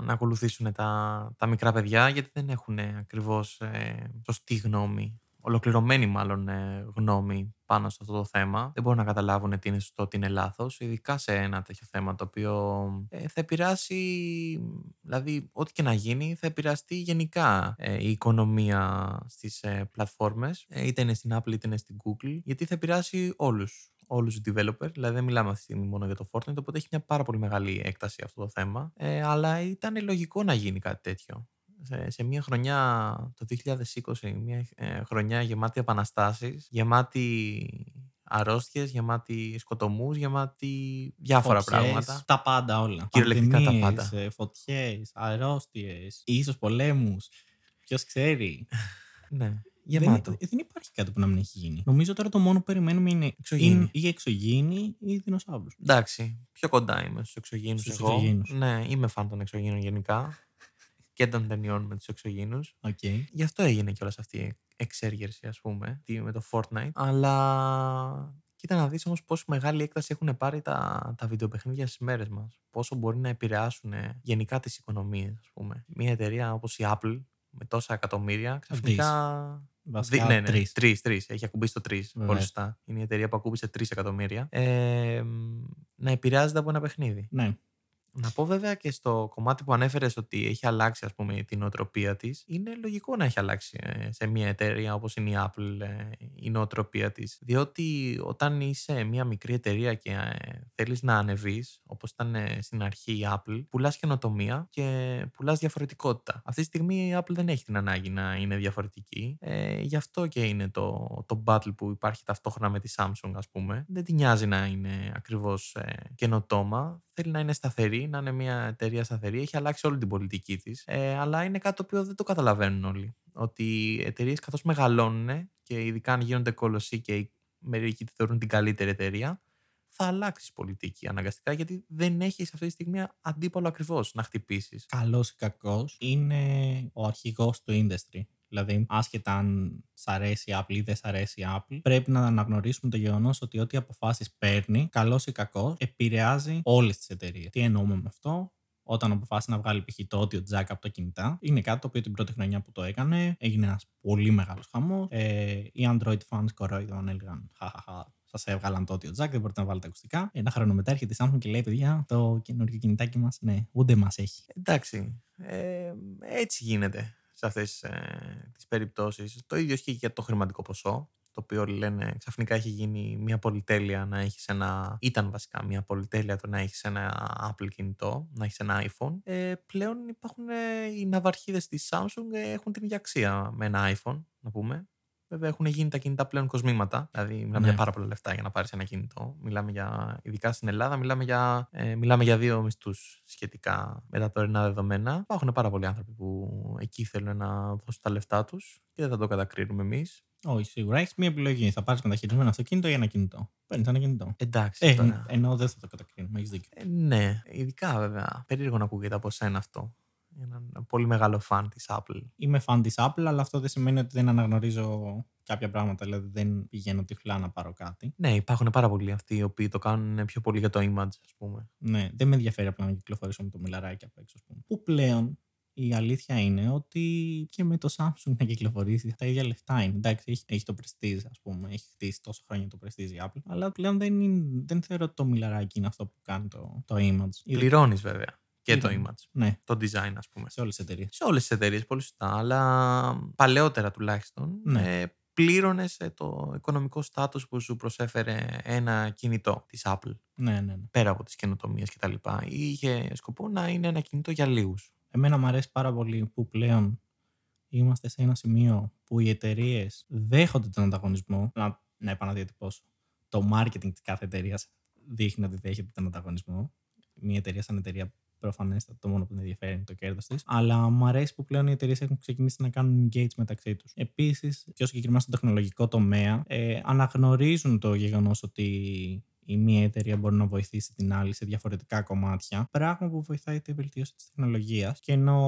Speaker 2: να ακολουθήσουν τα, τα μικρά παιδιά γιατί δεν έχουν ακριβώς ε, σωστή γνώμη ολοκληρωμένη μάλλον ε, γνώμη πάνω σε αυτό το θέμα. Δεν μπορούν να καταλάβουν τι είναι σωστό, τι είναι λάθος, ειδικά σε ένα τέτοιο θέμα το οποίο ε, θα επηρεάσει, δηλαδή ό,τι και να γίνει θα επηρεαστεί γενικά ε, η οικονομία στις ε, πλατφόρμες, ε, είτε είναι στην Apple είτε είναι στην Google, γιατί θα επηρεάσει όλους όλους του developer. Δηλαδή, δεν μιλάμε αυτή τη στιγμή μόνο για το Fortnite, οπότε έχει μια πάρα πολύ μεγάλη έκταση αυτό το θέμα. Ε, αλλά ήταν λογικό να γίνει κάτι τέτοιο. Σε, σε μια χρονιά, το 2020, μια ε, χρονιά γεμάτη επαναστάσεις, γεμάτη αρρώστιες, γεμάτη σκοτωμούς, γεμάτη διάφορα
Speaker 1: Φωτιές,
Speaker 2: πράγματα.
Speaker 1: Τα πάντα όλα.
Speaker 2: Κυριολεκτικά τα
Speaker 1: Πανδημίες,
Speaker 2: πάντα.
Speaker 1: ε, Φωτιές, αρρώστιες, ίσως πολέμους. Ποιος ξέρει.
Speaker 2: Ναι,
Speaker 1: Δεν,
Speaker 2: γεμάτο.
Speaker 1: δεν υπάρχει κάτι που να μην έχει γίνει. Νομίζω τώρα το μόνο που περιμένουμε είναι
Speaker 2: Εξωγήινοι.
Speaker 1: είναι ή εξωγήινοι ή δεινοσαύρους.
Speaker 2: Εντάξει, πιο κοντά είμαι στους εξωγήινους
Speaker 1: Στους
Speaker 2: εγώ.
Speaker 1: εξωγήινους.
Speaker 2: Ναι, είμαι φαν των εξωγήινων γενικά και των ταινιών με τους εξωγήινους.
Speaker 1: Οκ.
Speaker 2: Γι' αυτό έγινε κιόλας αυτή η εξέγερση, ας πούμε, τι- με το Fortnite. Αλλά κοίτα να δεις όμως πόσο μεγάλη έκταση έχουν πάρει τα, τα βιντεοπαιχνίδια στις μέρες μας. Πόσο μπορεί να επηρεάσουν ε, γενικά τις οικονομίες, ας πούμε. Μια εταιρεία όπως η Apple, με τόσα εκατομμύρια, ξαφνικά...
Speaker 1: Βασικά
Speaker 2: Δι- ναι, ναι,
Speaker 1: τρεις.
Speaker 2: τρεις, τρεις. Έχει ακουμπήσει το τρεις. Πολύ
Speaker 1: Βέβαια.
Speaker 2: σωστά. Είναι η εταιρεία που ακούμπησε 3 εκατομμύρια. Ε, μ, να επηρεάζεται από ένα παιχνίδι.
Speaker 1: Ναι.
Speaker 2: Να πω βέβαια και στο κομμάτι που ανέφερες ότι έχει αλλάξει ας πούμε την νοοτροπία της, είναι λογικό να έχει αλλάξει ε, σε μια εταιρεία όπως είναι η Apple ε, η νοοτροπία της. Διότι όταν είσαι μια μικρή εταιρεία και ε, θέλεις να ανεβείς, όπως ήταν στην αρχή η Apple, πουλάς καινοτομία και πουλάς διαφορετικότητα. Αυτή τη στιγμή η Apple δεν έχει την ανάγκη να είναι διαφορετική. Ε, γι' αυτό και είναι το, το battle που υπάρχει ταυτόχρονα με τη Samsung ας πούμε. Δεν την νοιάζει να είναι ακριβώς ε, καινοτόμα θέλει να είναι σταθερή, να είναι μια εταιρεία σταθερή. Έχει αλλάξει όλη την πολιτική της. Ε, αλλά είναι κάτι το οποίο δεν το καταλαβαίνουν όλοι. Ότι οι εταιρείες καθώς μεγαλώνουν και ειδικά αν γίνονται κολοσσοί και μερικοί τη θεωρούν την καλύτερη εταιρεία, θα αλλάξει πολιτική αναγκαστικά γιατί δεν έχεις αυτή τη στιγμή αντίπαλο ακριβώς να χτυπήσεις.
Speaker 1: Καλός ή κακός είναι ο αρχηγός του industry. Δηλαδή, άσχετα αν σ' αρέσει η Apple ή δεν σ' αρέσει η Apple, πρέπει να αναγνωρίσουμε το γεγονός ότι ό,τι αποφάσεις παίρνει, καλός ή κακός, επηρεάζει όλες τις εταιρείες. Τι εννοούμε με αυτό, όταν αποφάσισε να βγάλει π.χ. το audio jack από τα κινητά. Είναι κάτι το οποίο την πρώτη χρονιά που το έκανε έγινε ένας πολύ μεγάλος χαμός. Ε, οι Android fans κορόιδων έλεγαν Χαχαχά, σας έβγαλαν το audio jack, δεν μπορείτε να βάλετε ακουστικά. Ένα χρόνο μετά έρχεται η Samsung και λέει: Παιδιά, το καινούργιο κινητάκι μας, ναι, ούτε μας έχει.
Speaker 2: Εντάξει. Ε, έτσι γίνεται σε αυτές ε, τις περιπτώσεις. Το ίδιο ισχύει και για το χρηματικό ποσό. Το οποίο όλοι λένε ξαφνικά έχει γίνει μια πολυτέλεια να έχεις ένα. ήταν βασικά μια πολυτέλεια το να έχεις ένα Apple κινητό, να έχεις ένα iPhone. Ε, πλέον υπάρχουν ε, οι ναυαρχίδες της Samsung, ε, έχουν την ίδια αξία με ένα iPhone, να πούμε. Βέβαια, έχουν γίνει τα κινητά πλέον κοσμήματα. Δηλαδή, μιλάμε ναι. για πάρα πολλά λεφτά για να πάρεις ένα κινητό. Μιλάμε για, ειδικά στην Ελλάδα, μιλάμε για, ε, μιλάμε για δύο μισθούς σχετικά με τα τωρινά δεδομένα. Υπάρχουν πάρα πολλοί άνθρωποι που εκεί θέλουν να δώσουν τα λεφτά τους και δεν θα το κατακρίνουμε εμείς.
Speaker 1: Όχι, σίγουρα. Έχεις μια επιλογή. Θα πάρεις μεταχειρισμένο αυτοκίνητο ή ένα κινητό. Παίρνεις ένα κινητό.
Speaker 2: Εντάξει. Ε,
Speaker 1: τώρα. Ενώ δεν θα το κατακρίνουμε. Έχεις δίκιο.
Speaker 2: Ε, ναι, ειδικά βέβαια. Περίεργο να ακούγεται από σένα αυτό έναν πολύ μεγάλο φαν της Apple.
Speaker 1: Είμαι φαν της Apple, αλλά αυτό δεν σημαίνει ότι δεν αναγνωρίζω κάποια πράγματα, δηλαδή δεν πηγαίνω τυφλά να πάρω κάτι.
Speaker 2: Ναι, υπάρχουν πάρα πολλοί αυτοί οι οποίοι το κάνουν πιο πολύ για το image, ας πούμε.
Speaker 1: Ναι, δεν με ενδιαφέρει απλά να κυκλοφορήσω με το μιλαράκι απ' έξω, ας πούμε. Που πλέον η αλήθεια είναι ότι και με το Samsung να κυκλοφορήσει τα ίδια λεφτά είναι. Εντάξει, έχει, έχει το Prestige, ας πούμε, έχει χτίσει τόσο χρόνια το Prestige η Apple, αλλά πλέον δεν, είναι, δεν θεωρώ ότι το μιλαράκι είναι αυτό που κάνει το, το image.
Speaker 2: Πληρώνεις βέβαια και το image.
Speaker 1: Ναι.
Speaker 2: Το design, ας πούμε.
Speaker 1: Σε όλες τις εταιρείες.
Speaker 2: Σε όλες τις εταιρείες, πολύ σωστά. Αλλά παλαιότερα τουλάχιστον. Ναι. Ε, πλήρωνες το οικονομικό στάτους που σου προσέφερε ένα κινητό της Apple.
Speaker 1: Ναι, ναι, ναι.
Speaker 2: Πέρα από τις καινοτομίες κτλ. Είχε σκοπό να είναι ένα κινητό για λίγους.
Speaker 1: Εμένα μου αρέσει πάρα πολύ που πλέον είμαστε σε ένα σημείο που οι εταιρείες δέχονται τον ανταγωνισμό. Να, να επαναδιατυπώσω. Το marketing της κάθε εταιρείας δείχνει ότι δέχεται τον ανταγωνισμό. Μια εταιρεία σαν εταιρεία προφανέστατα το μόνο που την ενδιαφέρει είναι το κέρδος της. Αλλά μου αρέσει που πλέον οι εταιρείες έχουν ξεκινήσει να κάνουν engage μεταξύ τους. Επίσης, πιο συγκεκριμένα στον τεχνολογικό τομέα, ε, αναγνωρίζουν το γεγονός ότι η μία εταιρεία μπορεί να βοηθήσει την άλλη σε διαφορετικά κομμάτια. Πράγμα που βοηθάει τη βελτίωση της τεχνολογίας. Και ενώ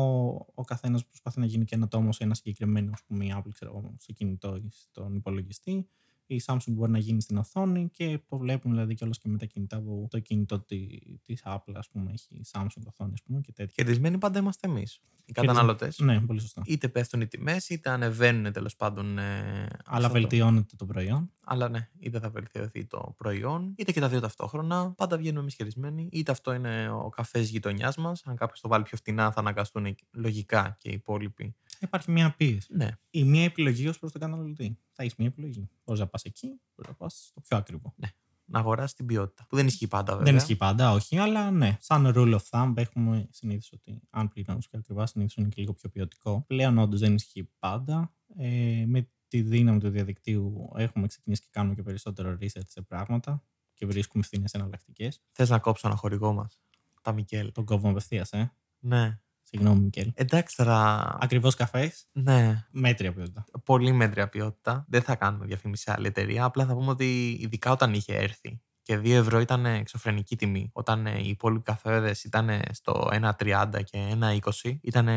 Speaker 1: ο καθένας προσπαθεί να γίνει και ένα τόμο σε ένα συγκεκριμένο, ας πούμε, η Apple, ξέρω, στο κινητό ή στον υπολογιστή, η Samsung μπορεί να γίνει στην οθόνη και το βλέπουμε δηλαδή κιόλας και με τα κινητά που το κινητό τη Apple ας πούμε, έχει Samsung οθόνη ας πούμε, και τέτοια.
Speaker 2: Κερδισμένοι πάντα είμαστε εμείς. Οι καταναλωτές.
Speaker 1: Ναι, πολύ σωστά.
Speaker 2: Είτε πέφτουν οι τιμές, είτε ανεβαίνουν τέλος πάντων. Ε,
Speaker 1: Αλλά βελτιώνεται το προϊόν.
Speaker 2: Αλλά ναι, είτε θα βελτιωθεί το προϊόν, είτε και τα δύο ταυτόχρονα. Πάντα βγαίνουμε εμείς χειρισμένοι. Είτε αυτό είναι ο καφές γειτονιάς μας. Αν κάποιος το βάλει πιο φτηνά, θα αναγκαστούν λογικά και οι υπόλοιποι.
Speaker 1: Υπάρχει μια πίεση.
Speaker 2: Ναι.
Speaker 1: Η μία επιλογή ως προς τον καταναλωτή. Θα έχεις μια επιλογή. Μπορεί να πα εκεί, μπορεί να πα στο πιο ακριβό.
Speaker 2: Ναι. Να αγοράσεις την ποιότητα. Που δεν ισχύει πάντα, βέβαια.
Speaker 1: Δεν ισχύει πάντα, όχι, αλλά ναι. Σαν rule of thumb έχουμε συνήθως ότι αν πληρώνεις πιο ακριβά, συνήθως είναι και λίγο πιο ποιοτικό. Πλέον όντως δεν ισχύει πάντα. Ε, με τη δύναμη του διαδικτύου έχουμε ξεκινήσει και κάνουμε και περισσότερο research σε πράγματα και βρίσκουμε φθηνέ εναλλακτικές.
Speaker 2: Θες να κόψω ένα χορηγό μας, τα Μικέλ.
Speaker 1: Τον κόβουμε απευθείας, ε.
Speaker 2: Ναι.
Speaker 1: Συγγνώμη, Μικέλ.
Speaker 2: Εντάξει τώρα.
Speaker 1: Ακριβώς καφές.
Speaker 2: Ναι.
Speaker 1: Μέτρια ποιότητα.
Speaker 2: Πολύ μέτρια ποιότητα. Δεν θα κάνουμε διαφήμιση σε άλλη εταιρεία. Απλά θα πούμε ότι ειδικά όταν είχε έρθει και 2 ευρώ ήταν εξωφρενική τιμή. Όταν οι υπόλοιποι καφέδες ήταν στο 1,30 και 1,20 ήταν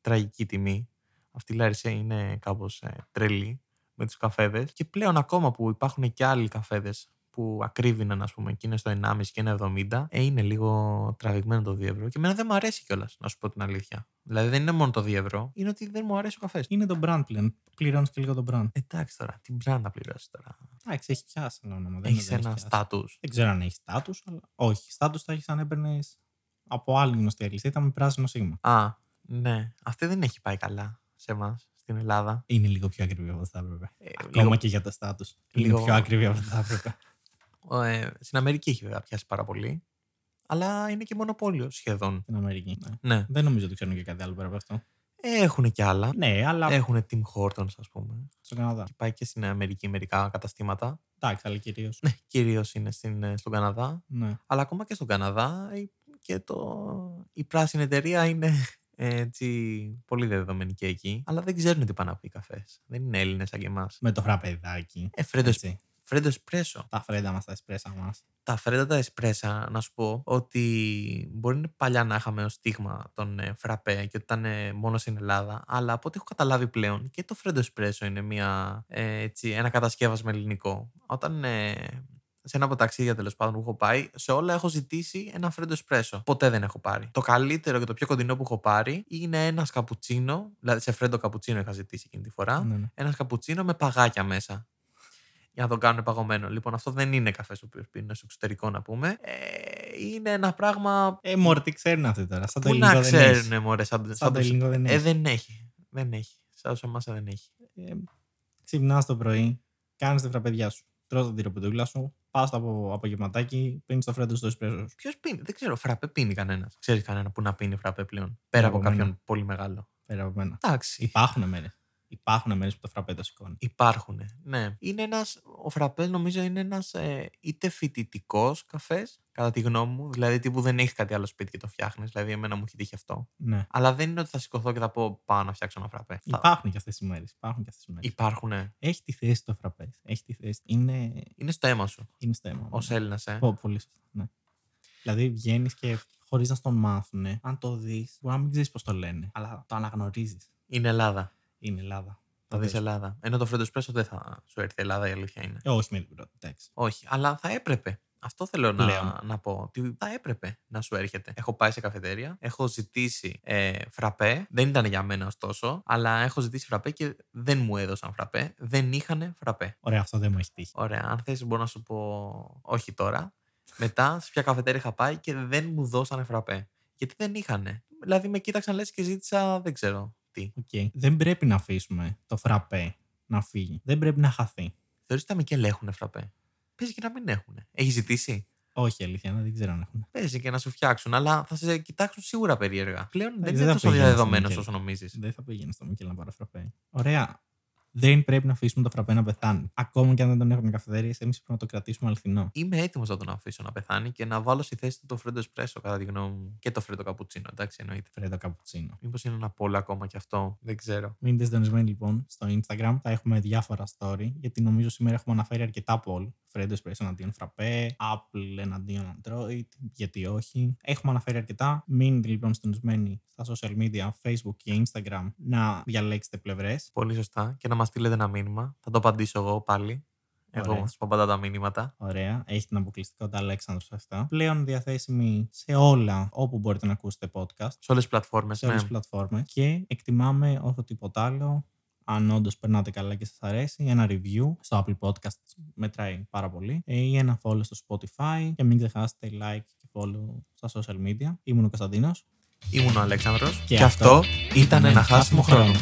Speaker 2: τραγική τιμή. Αυτή η Λάρισα είναι κάπως ε, τρελή με τους καφέδες. Και πλέον ακόμα που υπάρχουν και άλλοι καφέδες που ακρίβηναν, ας πούμε, και είναι στο 1,5 και 1,70, ε, είναι λίγο τραβηγμένο το 2 ευρώ. Και εμένα δεν μου αρέσει κιόλας, να σου πω την αλήθεια. Δηλαδή δεν είναι μόνο το 2 ευρώ, είναι ότι δεν μου αρέσει ο καφές.
Speaker 1: Είναι το brand πλέον. Πληρώνεις και λίγο το brand.
Speaker 2: Εντάξει τώρα, την brand να πληρώσεις τώρα.
Speaker 1: Εντάξει, έχει πιάσει ένα όνομα.
Speaker 2: Έχεις ένα στάτου.
Speaker 1: Δεν ξέρω αν έχει στάτου, αλλά όχι. Στάτου θα έχεις αν έπαιρνε από άλλη γνωστή αλυσίδα ήταν με πράσινο σήμα.
Speaker 2: Α, ναι. Αυτή δεν έχει πάει καλά σε εμάς στην Ελλάδα.
Speaker 1: Είναι λίγο πιο ακριβή από ό,τι θα έπρεπε.
Speaker 2: Ε,
Speaker 1: Ακόμα
Speaker 2: λίγο-
Speaker 1: και για τα στάτου. Είναι
Speaker 2: λίγο-
Speaker 1: πιο ακριβή από ό,τι θα έπρεπε.
Speaker 2: Ε, στην Αμερική έχει βέβαια πιάσει πάρα πολύ. Αλλά είναι και μονοπόλιο σχεδόν.
Speaker 1: Στην Αμερική. Ναι.
Speaker 2: Ναι.
Speaker 1: Δεν νομίζω ότι ξέρουν και κάτι άλλο πέρα από αυτό.
Speaker 2: Έχουν και άλλα.
Speaker 1: Ναι, αλλά
Speaker 2: Έχουν Tim Hortons, ας πούμε.
Speaker 1: στον Καναδά.
Speaker 2: Και πάει και στην Αμερική μερικά καταστήματα.
Speaker 1: Εντάξει, αλλά κυρίως.
Speaker 2: Ναι, κυρίως είναι στην, ε, στον Καναδά.
Speaker 1: Ναι.
Speaker 2: Αλλά ακόμα και στον Καναδά ε, και το... η πράσινη εταιρεία είναι ε, έτσι πολύ δεδομένη και εκεί. Αλλά δεν ξέρουν τι πάνε να πει καφές. Δεν είναι Έλληνες σαν και εμάς.
Speaker 1: Με το φραπεδάκι.
Speaker 2: Ε, φρέντο,
Speaker 1: Έτσι.
Speaker 2: Φρέντο εσπρέσο.
Speaker 1: Τα φρέντα μας, τα εσπρέσα μας.
Speaker 2: Τα φρέντα τα εσπρέσα, να σου πω ότι μπορεί να παλιά να είχαμε ως στίγμα τον ε, φραπέ και ότι ήταν ε, μόνο στην Ελλάδα, αλλά από ό,τι έχω καταλάβει πλέον και το φρέντο εσπρέσο είναι μια, ε, έτσι, ένα κατασκεύασμα ελληνικό. Όταν ε, σε ένα από τα ταξίδια τέλος πάντων που έχω πάει, σε όλα έχω ζητήσει ένα φρέντο εσπρέσο. Ποτέ δεν έχω πάρει. Το καλύτερο και το πιο κοντινό που έχω πάρει είναι ένας καπουτσίνο, δηλαδή σε φρέντο καπουτσίνο είχα ζητήσει εκείνη τη φορά
Speaker 1: Ναι, ναι.
Speaker 2: ένας καπουτσίνο με παγάκια μέσα. Για να τον κάνουν παγωμένο. Λοιπόν, αυτό δεν είναι καφέ ο οποίο πίνουν στο εξωτερικό, να πούμε. Ε, είναι ένα πράγμα.
Speaker 1: Ε, μωρέ, τι ξέρουν αυτοί τώρα. Σαν το
Speaker 2: Πού
Speaker 1: ελληνικό
Speaker 2: να
Speaker 1: δεν έχεις.
Speaker 2: ξέρουν, μωρέ, σαν, σαν,
Speaker 1: Σαν το
Speaker 2: το-
Speaker 1: ελληνικό δεν
Speaker 2: Ε,
Speaker 1: έχεις.
Speaker 2: δεν έχει. Δεν έχει. Σαν όσο εμάς δεν έχει.
Speaker 1: Ε, Ξυπνάς το πρωί, κάνεις τη φραπεδιά σου. Τρως την τυροπιτούλα σου, πας το απο- απογευματάκι, πίνεις το φρέντο στο εσπρέσο σου.
Speaker 2: Ποιος πίνει, δεν ξέρω. Φραπέ πίνει κανένας. Ξέρεις κανένα που να πίνει φραπέ πλέον. Πέρα από
Speaker 1: Εγώ εμένα.
Speaker 2: κάποιον πολύ μεγάλο.
Speaker 1: Πέρα από μένα.
Speaker 2: Εντάξει.
Speaker 1: Υπάρχουν μέρε. Υπάρχουν μέρες που το φραπέ το σηκώνει.
Speaker 2: Υπάρχουν. Ναι. Είναι ένας, ο φραπέ νομίζω είναι ένας ε, είτε φοιτητικός καφές, κατά τη γνώμη μου. Δηλαδή τύπου δεν έχεις κάτι άλλο σπίτι και το φτιάχνεις. Δηλαδή, εμένα μου έχει τύχει αυτό.
Speaker 1: Ναι.
Speaker 2: Αλλά δεν είναι ότι θα σηκωθώ και θα πω πάω να φτιάξω ένα φραπέ. Θα-
Speaker 1: Υπάρχουν και αυτές τι μέρες. Υπάρχουν και αυτές τι μέρες.
Speaker 2: Υπάρχουνε.
Speaker 1: Έχει τη θέση το φραπέ. Έχει τη θέση. Είναι,
Speaker 2: Είναι στο αίμα σου.
Speaker 1: είναι στο αίμα.
Speaker 2: Ω
Speaker 1: ναι.
Speaker 2: Έλληνας, ε.
Speaker 1: Πω, πολύ σωστά. Ναι. Δηλαδή βγαίνεις και χωρίς να στον μάθουν, αν το δεις, μπορεί να μην ξέρεις πώς το λένε, αλλά το αναγνωρίζεις.
Speaker 2: Είναι Ελλάδα.
Speaker 1: Είναι Ελλάδα.
Speaker 2: Θα δεις
Speaker 1: δεις.
Speaker 2: Ελλάδα. Ενώ το φρέντο εσπρέσο δεν θα σου έρθει Ελλάδα, η αλήθεια είναι.
Speaker 1: Ε, όχι με την πρώτη. Εντάξει.
Speaker 2: Όχι, αλλά θα έπρεπε. Αυτό θέλω να,
Speaker 1: Πλέον.
Speaker 2: να πω. Ότι θα έπρεπε να σου έρχεται. Έχω πάει σε καφετέρια, έχω ζητήσει ε, φραπέ. Δεν ήταν για μένα ωστόσο, αλλά έχω ζητήσει φραπέ και δεν μου έδωσαν φραπέ. Δεν είχαν φραπέ.
Speaker 1: Ωραία, αυτό δεν μου έχει τύχει.
Speaker 2: Ωραία, αν θες μπορώ να σου πω όχι τώρα. Μετά σε ποια καφετέρια είχα πάει και δεν μου δώσανε φραπέ. Γιατί δεν είχαν. Δηλαδή με κοίταξαν λες και ζήτησα δεν ξέρω τι.
Speaker 1: Οκ. Δεν πρέπει να αφήσουμε το φραπέ να φύγει. Δεν πρέπει να χαθεί.
Speaker 2: Θεωρείς ότι τα Μικέλ έχουν φραπέ; Παίζει και να μην έχουν. Έχεις ζητήσει;
Speaker 1: Όχι, αλήθεια, δεν ξέρω αν έχουν.
Speaker 2: Παίζει και να σου φτιάξουν, αλλά θα σε κοιτάξουν σίγουρα περίεργα. Πλέον δεν
Speaker 1: δεν
Speaker 2: είναι
Speaker 1: θα
Speaker 2: τόσο
Speaker 1: πήγαινα στο
Speaker 2: διαδεδομένος
Speaker 1: Μικέλ.
Speaker 2: όσο νομίζεις.
Speaker 1: Δεν θα πήγαινε στο Μικέλ να πάρω φραπέ. Ωραία. Δεν πρέπει να αφήσουμε το φραπέ να πεθάνει. Ακόμα και αν δεν τον έχουμε καφετέριες, εμείς πρέπει να το κρατήσουμε αληθινό.
Speaker 2: Είμαι έτοιμος να τον αφήσω να πεθάνει και να βάλω στη θέση του το φρέντο εσπρέσο, κατά τη γνώμη μου. Και το φρέντο καπουτσίνο, εντάξει, εννοείται.
Speaker 1: Φρέντο καπουτσίνο.
Speaker 2: Μήπως είναι ένα πόλο ακόμα κι αυτό. Δεν ξέρω.
Speaker 1: Μείνετε συντονισμένοι λοιπόν στο Instagram. Θα έχουμε διάφορα story, γιατί νομίζω σήμερα έχουμε αναφέρει αρκετά poll. Φρέντο Espresso εναντίον Frappé, Apple εναντίον Android, γιατί όχι. Έχουμε αναφέρει αρκετά. Μείνετε λοιπόν συντονισμένοι στα social media, Facebook και Instagram, να διαλέξετε πλευρές.
Speaker 2: Πολύ σωστά. Και να μας στείλετε ένα μήνυμα. Θα το απαντήσω εγώ πάλι. Εγώ
Speaker 1: Ωραία.
Speaker 2: θα σου απαντάω τα μηνύματα.
Speaker 1: Ωραία, έχει την αποκλειστικότητα Αλέξανδρος σε αυτά. Πλέον διαθέσιμη σε όλα όπου μπορείτε να ακούσετε podcast,
Speaker 2: Σε όλες τις πλατφόρμες.
Speaker 1: σε όλες τις πλατφόρμες και εκτιμάμε όσο τίποτα άλλο αν όντως περνάτε καλά και σας αρέσει, ένα review στο Apple Podcasts μετράει πάρα πολύ ε, ή ένα follow στο Spotify και μην ξεχάσετε like και follow στα social media. Ήμουν ο Κωνσταντίνος.
Speaker 2: Ήμουν ο Αλέξανδρος
Speaker 1: Και
Speaker 2: και,
Speaker 1: αυτό
Speaker 2: αυτό ήταν ένα χάσιμο χρόνο.